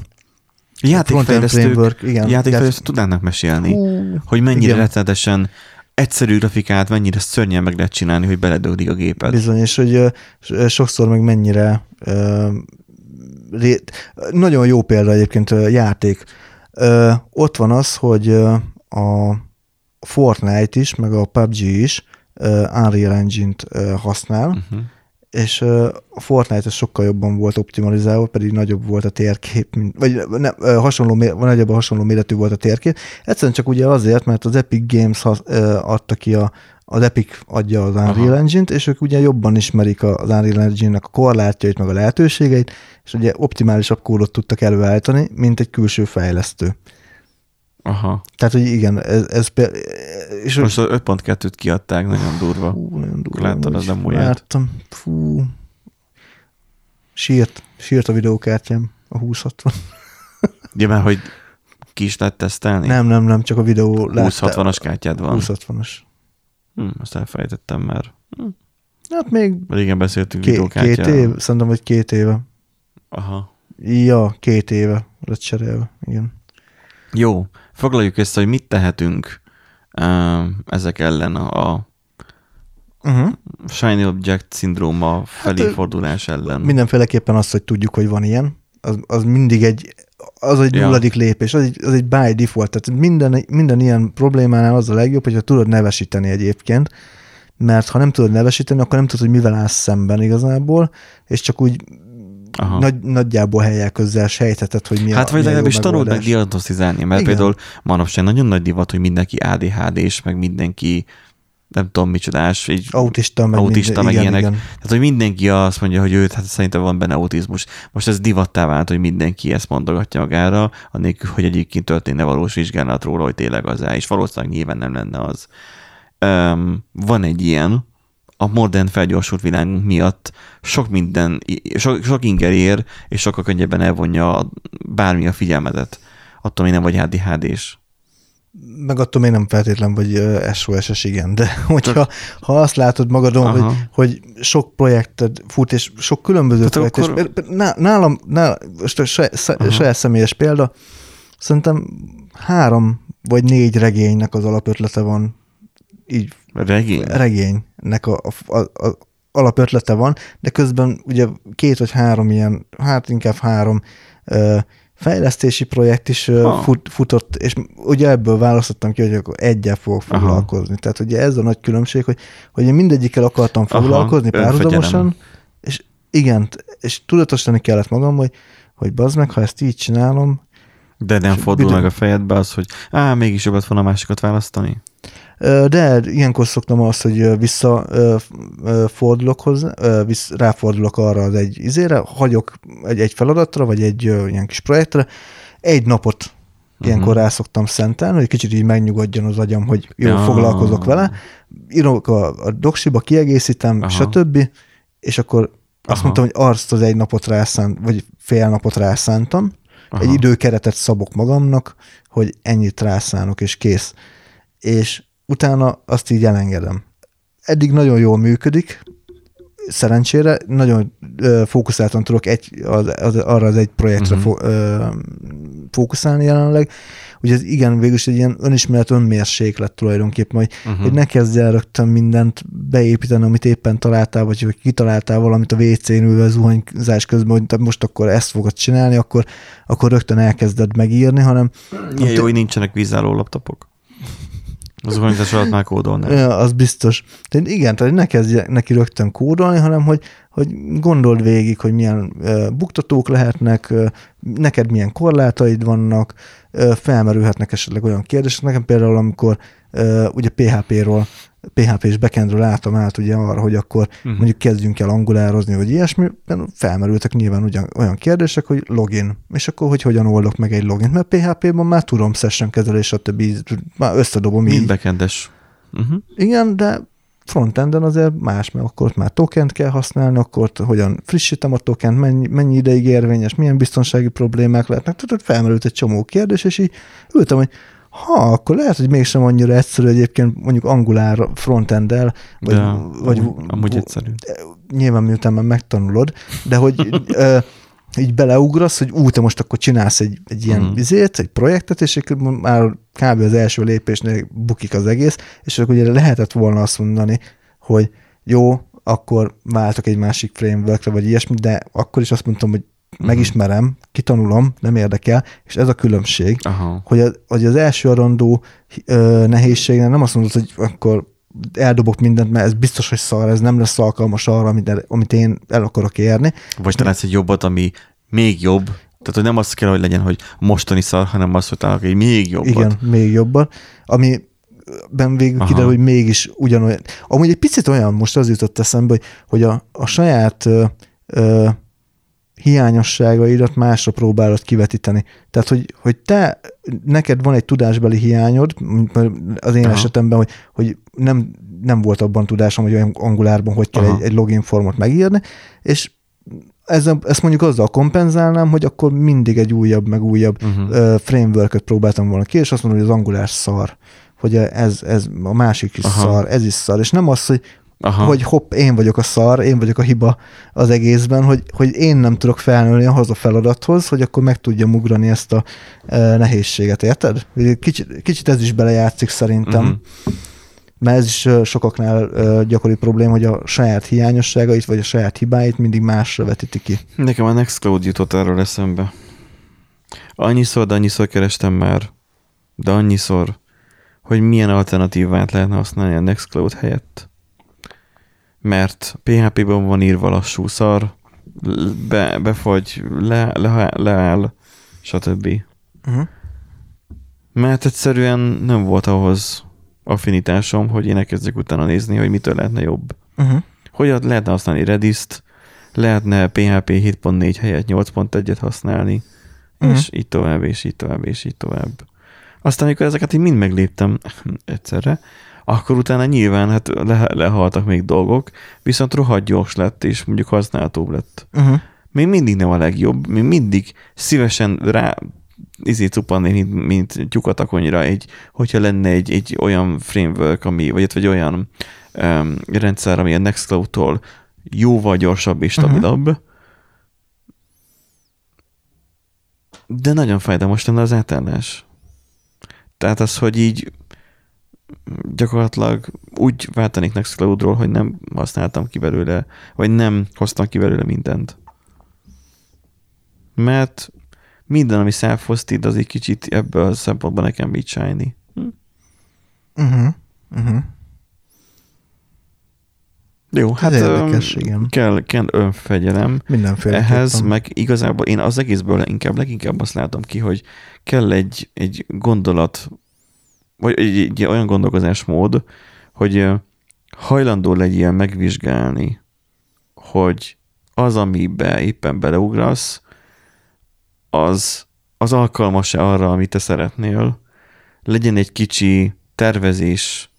játékfejlesztők, igen. játékfejlesztők tudnának mesélni, Hú, hogy mennyire rettenetesen egyszerű grafikát, mennyire szörnyen meg lehet csinálni, hogy beledöglik a géped. Bizony, és hogy sokszor meg mennyire nagyon jó példa egyébként játék. Ö, ott van az, hogy a Fortnite is, meg a PUBG is Unreal Engine-t használ, Uh-huh. és a Fortnite sokkal jobban volt optimalizálva, pedig nagyobb volt a térkép, vagy nem, hasonló, nagyobb, hasonló méretű volt a térkép. Egyszerűen csak ugye azért, mert az Epic Games hasz, ö, adta ki a, az Epic adja az Unreal. Engine-t, és ők ugye jobban ismerik az Unreal Engine-nek a korlátjait, meg a lehetőségeit, és ugye optimálisabb kódot tudtak előállítani, mint egy külső fejlesztő. Aha. Tehát, hogy igen, ez, ez például... És Most az 5.2-t kiadták, nagyon durva. Fú, nagyon durva. Láttad az demóját? Láttam. Fú. Sírt. Sírt a videókártyám. A 2060. Ugye már, hogy ki is lehet tesztelni? Nem, nem, nem, csak a videó 2060-as kártyád van. 2060-as. Hm, azt elfelejtettem már. Hm. Hát még Régen beszéltünk ké, két év, szerintem, hogy két éve. Aha. Ja, két éve lett cserélve. Igen. Jó, foglaljuk össze, hogy mit tehetünk uh, ezek ellen a Uh-huh. Shiny Object szindróma felé Hát, fordulás ellen. Mindenféleképpen az, hogy tudjuk, hogy van ilyen, az, az mindig egy, az egy Ja. nulladik lépés, az egy, az egy by default, tehát minden, minden ilyen problémánál az a legjobb, hogyha tudod nevesíteni egyébként, mert ha nem tudod nevesíteni, akkor nem tudod, hogy mivel állsz szemben igazából, és csak úgy Aha. nagy, nagyjából helyel közel sejtheted, hogy mi hát a, vagy a jó legalábbis tanuld meg diagnosztizálni, mert Igen. például manapság nagyon nagy divat, hogy mindenki ADHD-s, meg mindenki nem tudom micsodás, így Autista, meg, autista, minden, meg igen, ilyenek. Igen. Tehát, hogy mindenki azt mondja, hogy őt, hát szerintem van benne autizmus. Most ez divattá vált, hogy mindenki ezt mondogatja magára, anélkül, hogy egyébként történne valós vizsgálat róla, hogy tényleg az és valószínűleg nyilván nem lenne az. Um, van egy ilyen, a modern felgyorsult világunk miatt sok minden, sok, sok inger ér, és sokkal könnyebben elvonja bármi a figyelmedet. Attól még nem vagy ADHD-s. Meg attól még nem feltétlen vagy SOS-es, igen, de hogyha ha azt látod magadon, Aha. hogy, hogy sok projekted fut, és sok különböző Tehát projekt, akkor- és nálam, nálam most a Aha. saját személyes példa, szerintem három vagy négy regénynek az alapötlete van, így Regény? regénynek a, a, a, a alapötlete van, de közben ugye két vagy három ilyen, hát inkább három ö, fejlesztési projekt is Ha. fut, futott, és ugye ebből választottam ki, hogy akkor egyel fogok Aha. foglalkozni. Tehát ugye ez a nagy különbség, hogy, hogy én mindegyikkel akartam Aha, foglalkozni önfegyelem. párhuzamosan, és igen, és tudatosítani kellett magam, hogy, hogy bazd meg, ha ezt így csinálom, De nem fordul bizony- meg a fejedbe az, hogy á, mégis jobb lett volna másikat választani? De ilyenkor szoktam azt, hogy ö, vissza ö, f- ö, fordulok hozzá, vissz, ráfordulok arra az egy izére, hagyok egy, egy feladatra, vagy egy ilyen kis projektre, egy napot ilyenkor Mhm. rá szoktam szentelni, hogy kicsit így megnyugodjon az agyam, hogy jó, Ja. foglalkozok vele, írok a, a doksiba, kiegészítem, Aha. stb., és akkor azt Aha. mondtam, hogy azt az egy napot rászánt, vagy fél napot rászántam, Aha. egy időkeretet szabok magamnak, hogy ennyit rászánok, és kész. És utána azt így elengedem. Eddig nagyon jól működik, szerencsére, nagyon ö, fókuszáltan tudok egy, az, az, arra az egy projektre uh-huh. ö, fókuszálni jelenleg. Ugye ez igen, végül is egy ilyen önismeret önmérséklet tulajdonképpen, hogy, uh-huh. hogy ne kezdj el rögtön mindent beépíteni, amit éppen találtál, vagy hogy kitaláltál valamit a WC-n ülve zuhanyzás közben, hogy most akkor ezt fogod csinálni, akkor, akkor rögtön elkezded megírni, hanem Ilyen jó, hogy nincsenek vízálló laptopok. Az zuhanyzás alatt már kódolnál. Ja, az biztos. Tehát igen, tehát ne kezdj neki rögtön kódolni, hanem hogy, hogy gondold végig, hogy milyen uh, buktatók lehetnek, uh, neked milyen korlátaid vannak, uh, felmerülhetnek esetleg olyan kérdések. Nekem például, amikor uh, ugye PHP-ról, PHP és backendről álltam át ugye arra, hogy akkor uh-huh. mondjuk kezdjünk el angulározni, vagy ilyesmi, felmerültek nyilván ugyan, olyan kérdések, hogy login, és akkor hogy hogyan oldok meg egy login, mert PHP-ban már tudom session kezelés, stb. már összedobom Mind így. bekendes. Uh-huh. Igen, de frontenden azért más, mert akkor ott már tokent kell használni, akkor ott hogyan frissítem a tokent, mennyi, mennyi ideig érvényes, milyen biztonsági problémák lehetnek. Tehát felmerült egy csomó kérdés, és így ültem, hogy ha, akkor lehet, hogy mégsem annyira egyszerű egyébként mondjuk Angular frontenddel, vagy, De vagy amúgy, amúgy egyszerű. nyilván miután már megtanulod, de hogy ö, így beleugrasz, hogy ú, te most akkor csinálsz egy, egy ilyen Mhm. vizét, egy projektet, és akkor már kb. az első lépésnél bukik az egész, és akkor ugye lehetett volna azt mondani, hogy jó, akkor váltok egy másik frameworkre, vagy ilyesmi, de akkor is azt mondtam, hogy megismerem, kitanulom, nem érdekel, és ez a különbség, Aha. hogy, a, hogy az első arandó ö, nehézségnél nem azt mondod, hogy akkor eldobok mindent, mert ez biztos, hogy szar, ez nem lesz alkalmas arra, amit, amit én el akarok érni. Vagy találsz egy jobbat, ami még jobb. Tehát, hogy nem az kell, hogy legyen, hogy mostani szar, hanem az, hogy találok egy még jobbat. Igen, még jobban. Ami ben végül Aha. kiderül, hogy mégis ugyanolyan. Amúgy egy picit olyan, most az jutott eszembe, hogy, hogy a, a saját ö, ö, hiányosságaidat másra próbálod kivetíteni. Tehát, hogy, hogy te, neked van egy tudásbeli hiányod, az én Aha. esetemben, hogy, hogy nem, nem volt abban tudásom, hogy olyan angulárban hogy kell Aha. egy, egy login formot megírni, és ezzel, ezt mondjuk azzal kompenzálnám, hogy akkor mindig egy újabb, meg újabb Uh-huh. ö, framework próbáltam volna ki, és azt mondom, hogy az Angular szar, hogy ez, ez a másik is. Aha. szar, ez is szar, és nem az, hogy, Aha. hogy hopp, én vagyok a szar, én vagyok a hiba az egészben, hogy, hogy én nem tudok felnőni ahhoz a feladathoz, hogy akkor meg tudjam ugrani ezt a e, nehézséget, érted? Kicsit, kicsit ez is belejátszik szerintem, uh-huh. mert ez is sokaknál gyakori probléma, hogy a saját hiányosságait, vagy a saját hibáit mindig másra vetíti ki. Nekem a Nextcloud jutott erről eszembe. Annyiszor, de annyiszor kerestem már, de annyiszor, hogy milyen alternatívát lehetne használni a Nextcloud helyett. Mert PHP-ban van írva lassú szar, be, befagy, le, le, leáll, stb. Uh-huh. Mert egyszerűen nem volt ahhoz affinitásom, hogy én elkezdjek utána nézni, hogy mitől lehetne jobb. Uh-huh. Hogy lehetne használni Redis-t, lehetne PHP 7.4 helyett 8.1-et használni, Mhm. és így tovább, és így tovább, és így tovább. Aztán, amikor ezeket így mind megléptem egyszerre, akkor utána nyilván hát le, lehaltak még dolgok, viszont rohadt gyors lett, és mondjuk használhatóbb lett. Uh-huh. Még mindig nem a legjobb, még mindig szívesen rá izé cupanni, mint, mint tyukat a konyra, egy, hogyha lenne egy, egy olyan framework, ami, vagy, vagy olyan um, rendszer, ami a Nextcloud-tól jóval gyorsabb és stabilabb, uh-huh. de nagyon fájdalmas lenne az átállás. Tehát az, hogy így gyakorlatilag úgy váltanék Nextcloud-ról, hogy nem használtam ki belőle, vagy nem hoztam ki belőle mindent. Mert minden, ami self-hosted, az egy kicsit ebből a szempontból nekem így shiny. Uh-huh. Uh-huh. Jó, hát Ez érdekes, igen. kell, kell önfegyelem. Mindenféle. Ehhez meg igazából én az egészből inkább leginkább azt látom ki, hogy kell egy, egy gondolat, vagy egy, egy olyan gondolkozásmód, hogy hajlandó legyél megvizsgálni, hogy az, amibe éppen beleugrasz, az, az alkalmas-e arra, amit te szeretnél, legyen egy kicsi tervezés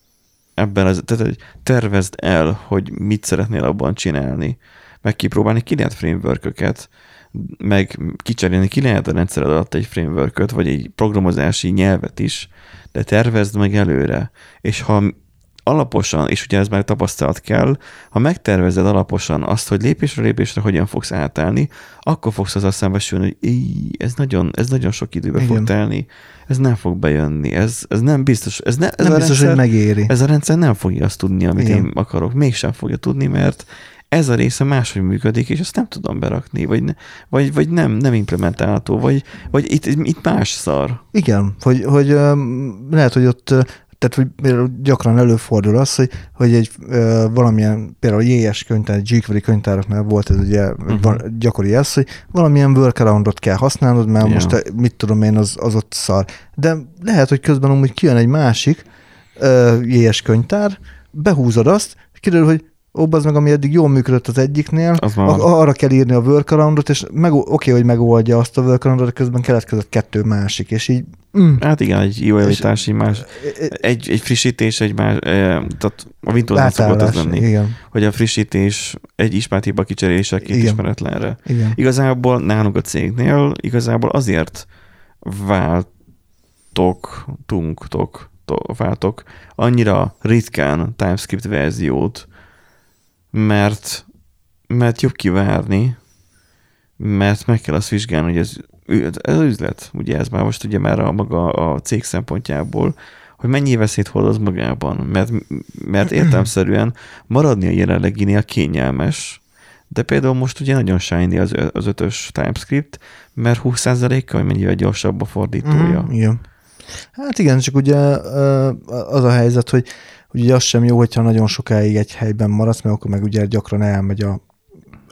ebben az, tehát hogy tervezd el, hogy mit szeretnél abban csinálni, meg kipróbálni ki lehet frameworköket, meg kicserélni ki lehet a rendszered alatt egy frameworköt, vagy egy programozási nyelvet is, de tervezd meg előre. És ha alaposan, és ugye ez már tapasztalat kell, ha megtervezed alaposan azt, hogy lépésről lépésre hogyan fogsz átállni, akkor fogsz azzal szembesülni, hogy íj, ez nagyon, ez nagyon sok időbe fog Igen. telni, ez nem fog bejönni, ez, ez nem biztos, ez, ne, ez nem a biztos, rendszer, hogy megéri. ez a rendszer nem fogja azt tudni, amit Igen. én akarok, mégsem fogja tudni, mert ez a része máshogy működik, és azt nem tudom berakni, vagy, ne, vagy, vagy nem, nem implementálható, vagy, vagy itt, itt más szar. Igen, hogy, hogy lehet, hogy ott tehát hogy például gyakran előfordul az, hogy, hogy egy ö, valamilyen, például JS könyvtár, jQuery könyvtáraknál volt ez ugye uh-huh. gyakori ez, hogy valamilyen workaroundot kell használnod, mert Ja. most mit tudom én, az, az ott szar. De lehet, hogy közben amúgy kijön egy másik ö, JS könyvtár, behúzod azt, kiderül, hogy ó, az meg, ami eddig jól működött az egyiknél, Az már a- arra kell írni a workaroundot, és meg, oké, okay, hogy megoldja azt a workaroundot, de közben keletkezett kettő másik, és így mm, Hát igen, egy jó javítás, egy más, egy, egy frissítés, egy más, eh, tehát a Windows szokott az lenni, Igen, hogy a frissítés egy ismert hiba kicserélése két Igen. ismeretlenre. igen. Igazából nálunk a cégnél igazából azért váltok, tunktok, to- váltok annyira ritkán TypeScript verziót, mert, mert jobb kivárni, mert meg kell azt vizsgálni, hogy ez, ez az üzlet, ugye ez már most ugye már a maga a cég szempontjából, hogy mennyi veszélyt hordoz magában, mert, mert értelmszerűen maradni a jelenleginél kényelmes, de például most ugye nagyon shiny az, az ötös TypeScript, mert 20%-kal mennyivel gyorsabb a fordítója. Mhm, igen. Hát igen, csak ugye az a helyzet, hogy, hogy ugye az sem jó, hogyha nagyon sokáig egy helyben maradsz, mert akkor meg ugye gyakran elmegy a,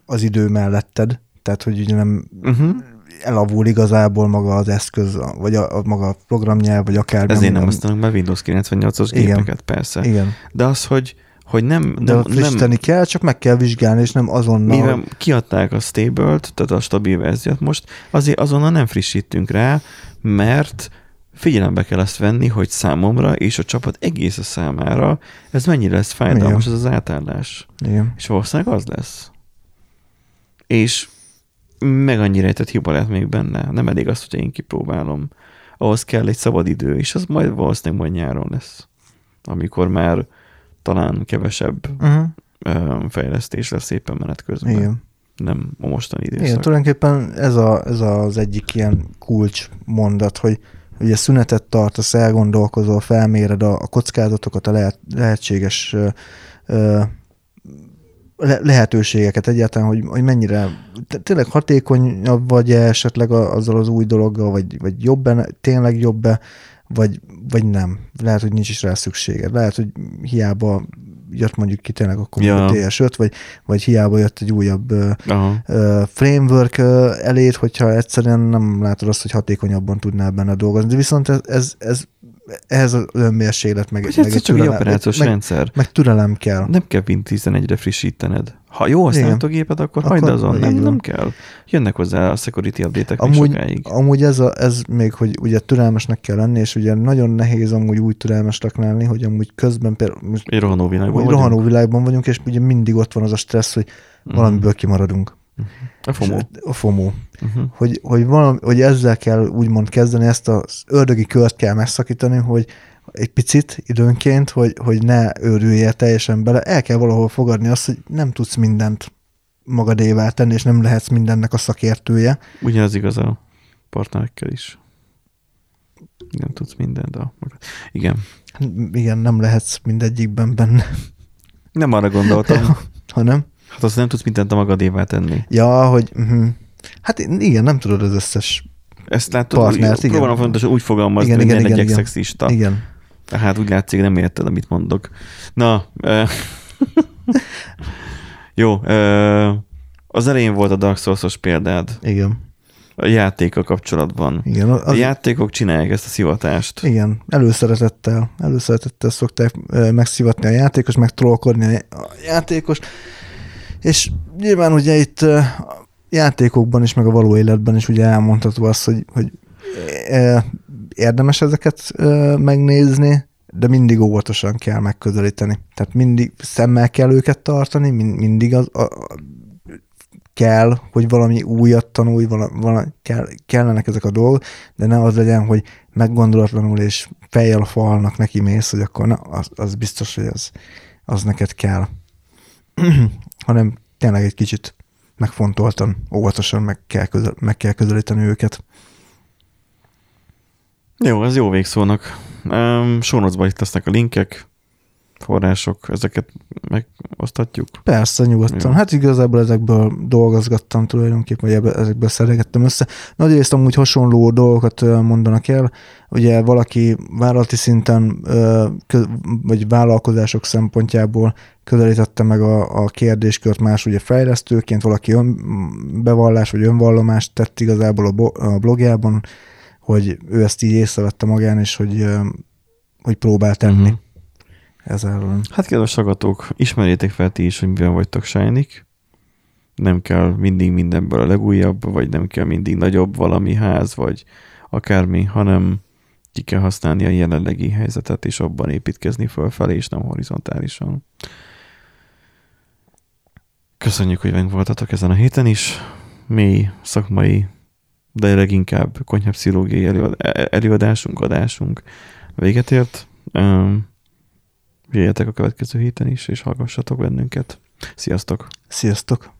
az idő melletted, tehát hogy ugye nem Uh-huh. elavul igazából maga az eszköz, vagy a, a maga a programnyelv, vagy akár Ezért nem használunk már Windows 98-as Igen. gépeket, persze. Igen, De az, hogy, hogy nem, de nem, frissíteni nem kell, csak meg kell vizsgálni, és nem azonnal. mivel kiadták a stable-t, tehát a stabil verziót most, azért azonnal nem frissítünk rá, mert figyelembe kell azt venni, hogy számomra és a csapat egész számára ez mennyire lesz fájdalmas ez az átállás. Igen. És valószínűleg az lesz. És meg annyi rejtett hiba lehet még benne. Nem elég az, hogy én kipróbálom. Ahhoz kell egy szabad idő, és az majd valószínűleg majd nyáron lesz. Amikor már talán kevesebb Uh-huh. fejlesztés lesz éppen menet közben. Igen. Nem a mostani időszak. Igen, tulajdonképpen ez, a, ez az egyik ilyen kulcs mondat, hogy ugye szünetet tartasz, elgondolkozol, felméred a, a kockázatokat, a lehet, lehetséges ö, le, lehetőségeket egyáltalán, hogy, hogy mennyire tényleg hatékonyabb vagy -e esetleg a, azzal az új dologgal, vagy, vagy jobb tényleg jobb-e, vagy, vagy nem. Lehet, hogy nincs is rá szükséged. Lehet, hogy hiába jött mondjuk ki tényleg akkor Ja. ja. TS5, vagy, vagy hiába jött egy újabb Aha. framework ö, elér, hogyha egyszerűen nem látod azt, hogy hatékonyabban tudnál benne dolgozni. De viszont ez, ez, ez ehhez az önmérséklet, meg, meg, egyszer egy csak egy türelem, operációs meg, rendszer. meg türelem kell. Nem kell Win 11-re frissítened. Ha jó a számítógéped, akkor, akkor hagyd azon. Nem, van. nem kell. Jönnek hozzá a security update-ek még Amúgy, sokáig. amúgy ez, a, ez még, hogy ugye türelmesnek kell lenni, és ugye nagyon nehéz amúgy úgy türelmesnek lenni, hogy amúgy közben például most Egy rohanó világban vagyunk. rohanó világban vagyunk, és ugye mindig ott van az a stressz, hogy Mhm. valamiből kimaradunk. A FOMO. A FOMO. Uh-huh. hogy, hogy, valami, hogy ezzel kell úgymond kezdeni, ezt az ördögi kört kell megszakítani, hogy egy picit időnként, hogy, hogy ne őrüljél teljesen bele, el kell valahol fogadni azt, hogy nem tudsz mindent magadévá tenni, és nem lehetsz mindennek a szakértője. Ugyanaz igaz a partnerekkel is. Nem tudsz mindent. A... Igen. Igen, nem lehetsz mindegyikben benne, Nem arra gondoltam. hanem, Hát azt nem tudsz mindent a magadévá tenni. ja, hogy uh-huh. hát igen, nem tudod az összes, Ezt látod, Partnert, igen. próbálom fontosan úgy fogalmazni, Igen, hogy igen, ne igen, legyek igen. szexista. igen. Tehát úgy látszik, nem érted, amit mondok. Na, ö, jó, ö, az elején volt a Dark Souls-os példád Igen, a játéka kapcsolatban. igen. A Az, játékok csinálják ezt a szivatást. Igen, előszeretettel, előszeretettel szokták megszivatni a játékos, meg trollkodni a a játékos, és nyilván ugye itt a játékokban is, meg a való életben is ugye elmondható az, hogy, hogy érdemes ezeket ö, megnézni, de mindig óvatosan kell megközelíteni. Tehát mindig szemmel kell őket tartani, min- mindig az, a, a, kell, hogy valami újat tanulj, vala, vala, kell, kellenek ezek a dolgok, de ne az legyen, hogy meggondolatlanul és fejjel a falnak neki mész, hogy akkor na, az, az biztos, hogy az, az neked kell. Hanem tényleg egy kicsit megfontoltan, óvatosan meg kell, közel, meg kell közelíteni őket. Jó, ez jó végszónak. Um, Sónocban itt lesznek a linkek, források, ezeket megosztatjuk. Persze, nyugodtan. Jó. Hát igazából ezekből dolgozgattam tulajdonképpen, vagy ezekből szeregettem össze. Nagyrészt amúgy hasonló dolgokat mondanak el. Ugye valaki vállalati szinten, vagy vállalkozások szempontjából közelítette meg a, a kérdéskört más ugye fejlesztőként, valaki ön, bevallás vagy önvallomást tett igazából a, bo- a blogjában, hogy ő ezt így észrevette magán, és hogy, hogy próbál tenni. Uh-huh. ez ellen. Hát kedves hallgatók, ismerjétek fel ti is, hogy miben vagytok sajnik. Nem kell mindig mindenből a legújabb, vagy nem kell mindig nagyobb valami ház, vagy akármi, hanem ki kell használni a jelenlegi helyzetet, és abban építkezni fölfelé, és nem horizontálisan. Köszönjük, hogy meg voltatok ezen a héten is. Mély szakmai, de leginkább konyhapszichológiai előad- előadásunk, adásunk véget ért. Um, jöjjetek a következő héten is, és hallgassatok bennünket. Sziasztok! Sziasztok!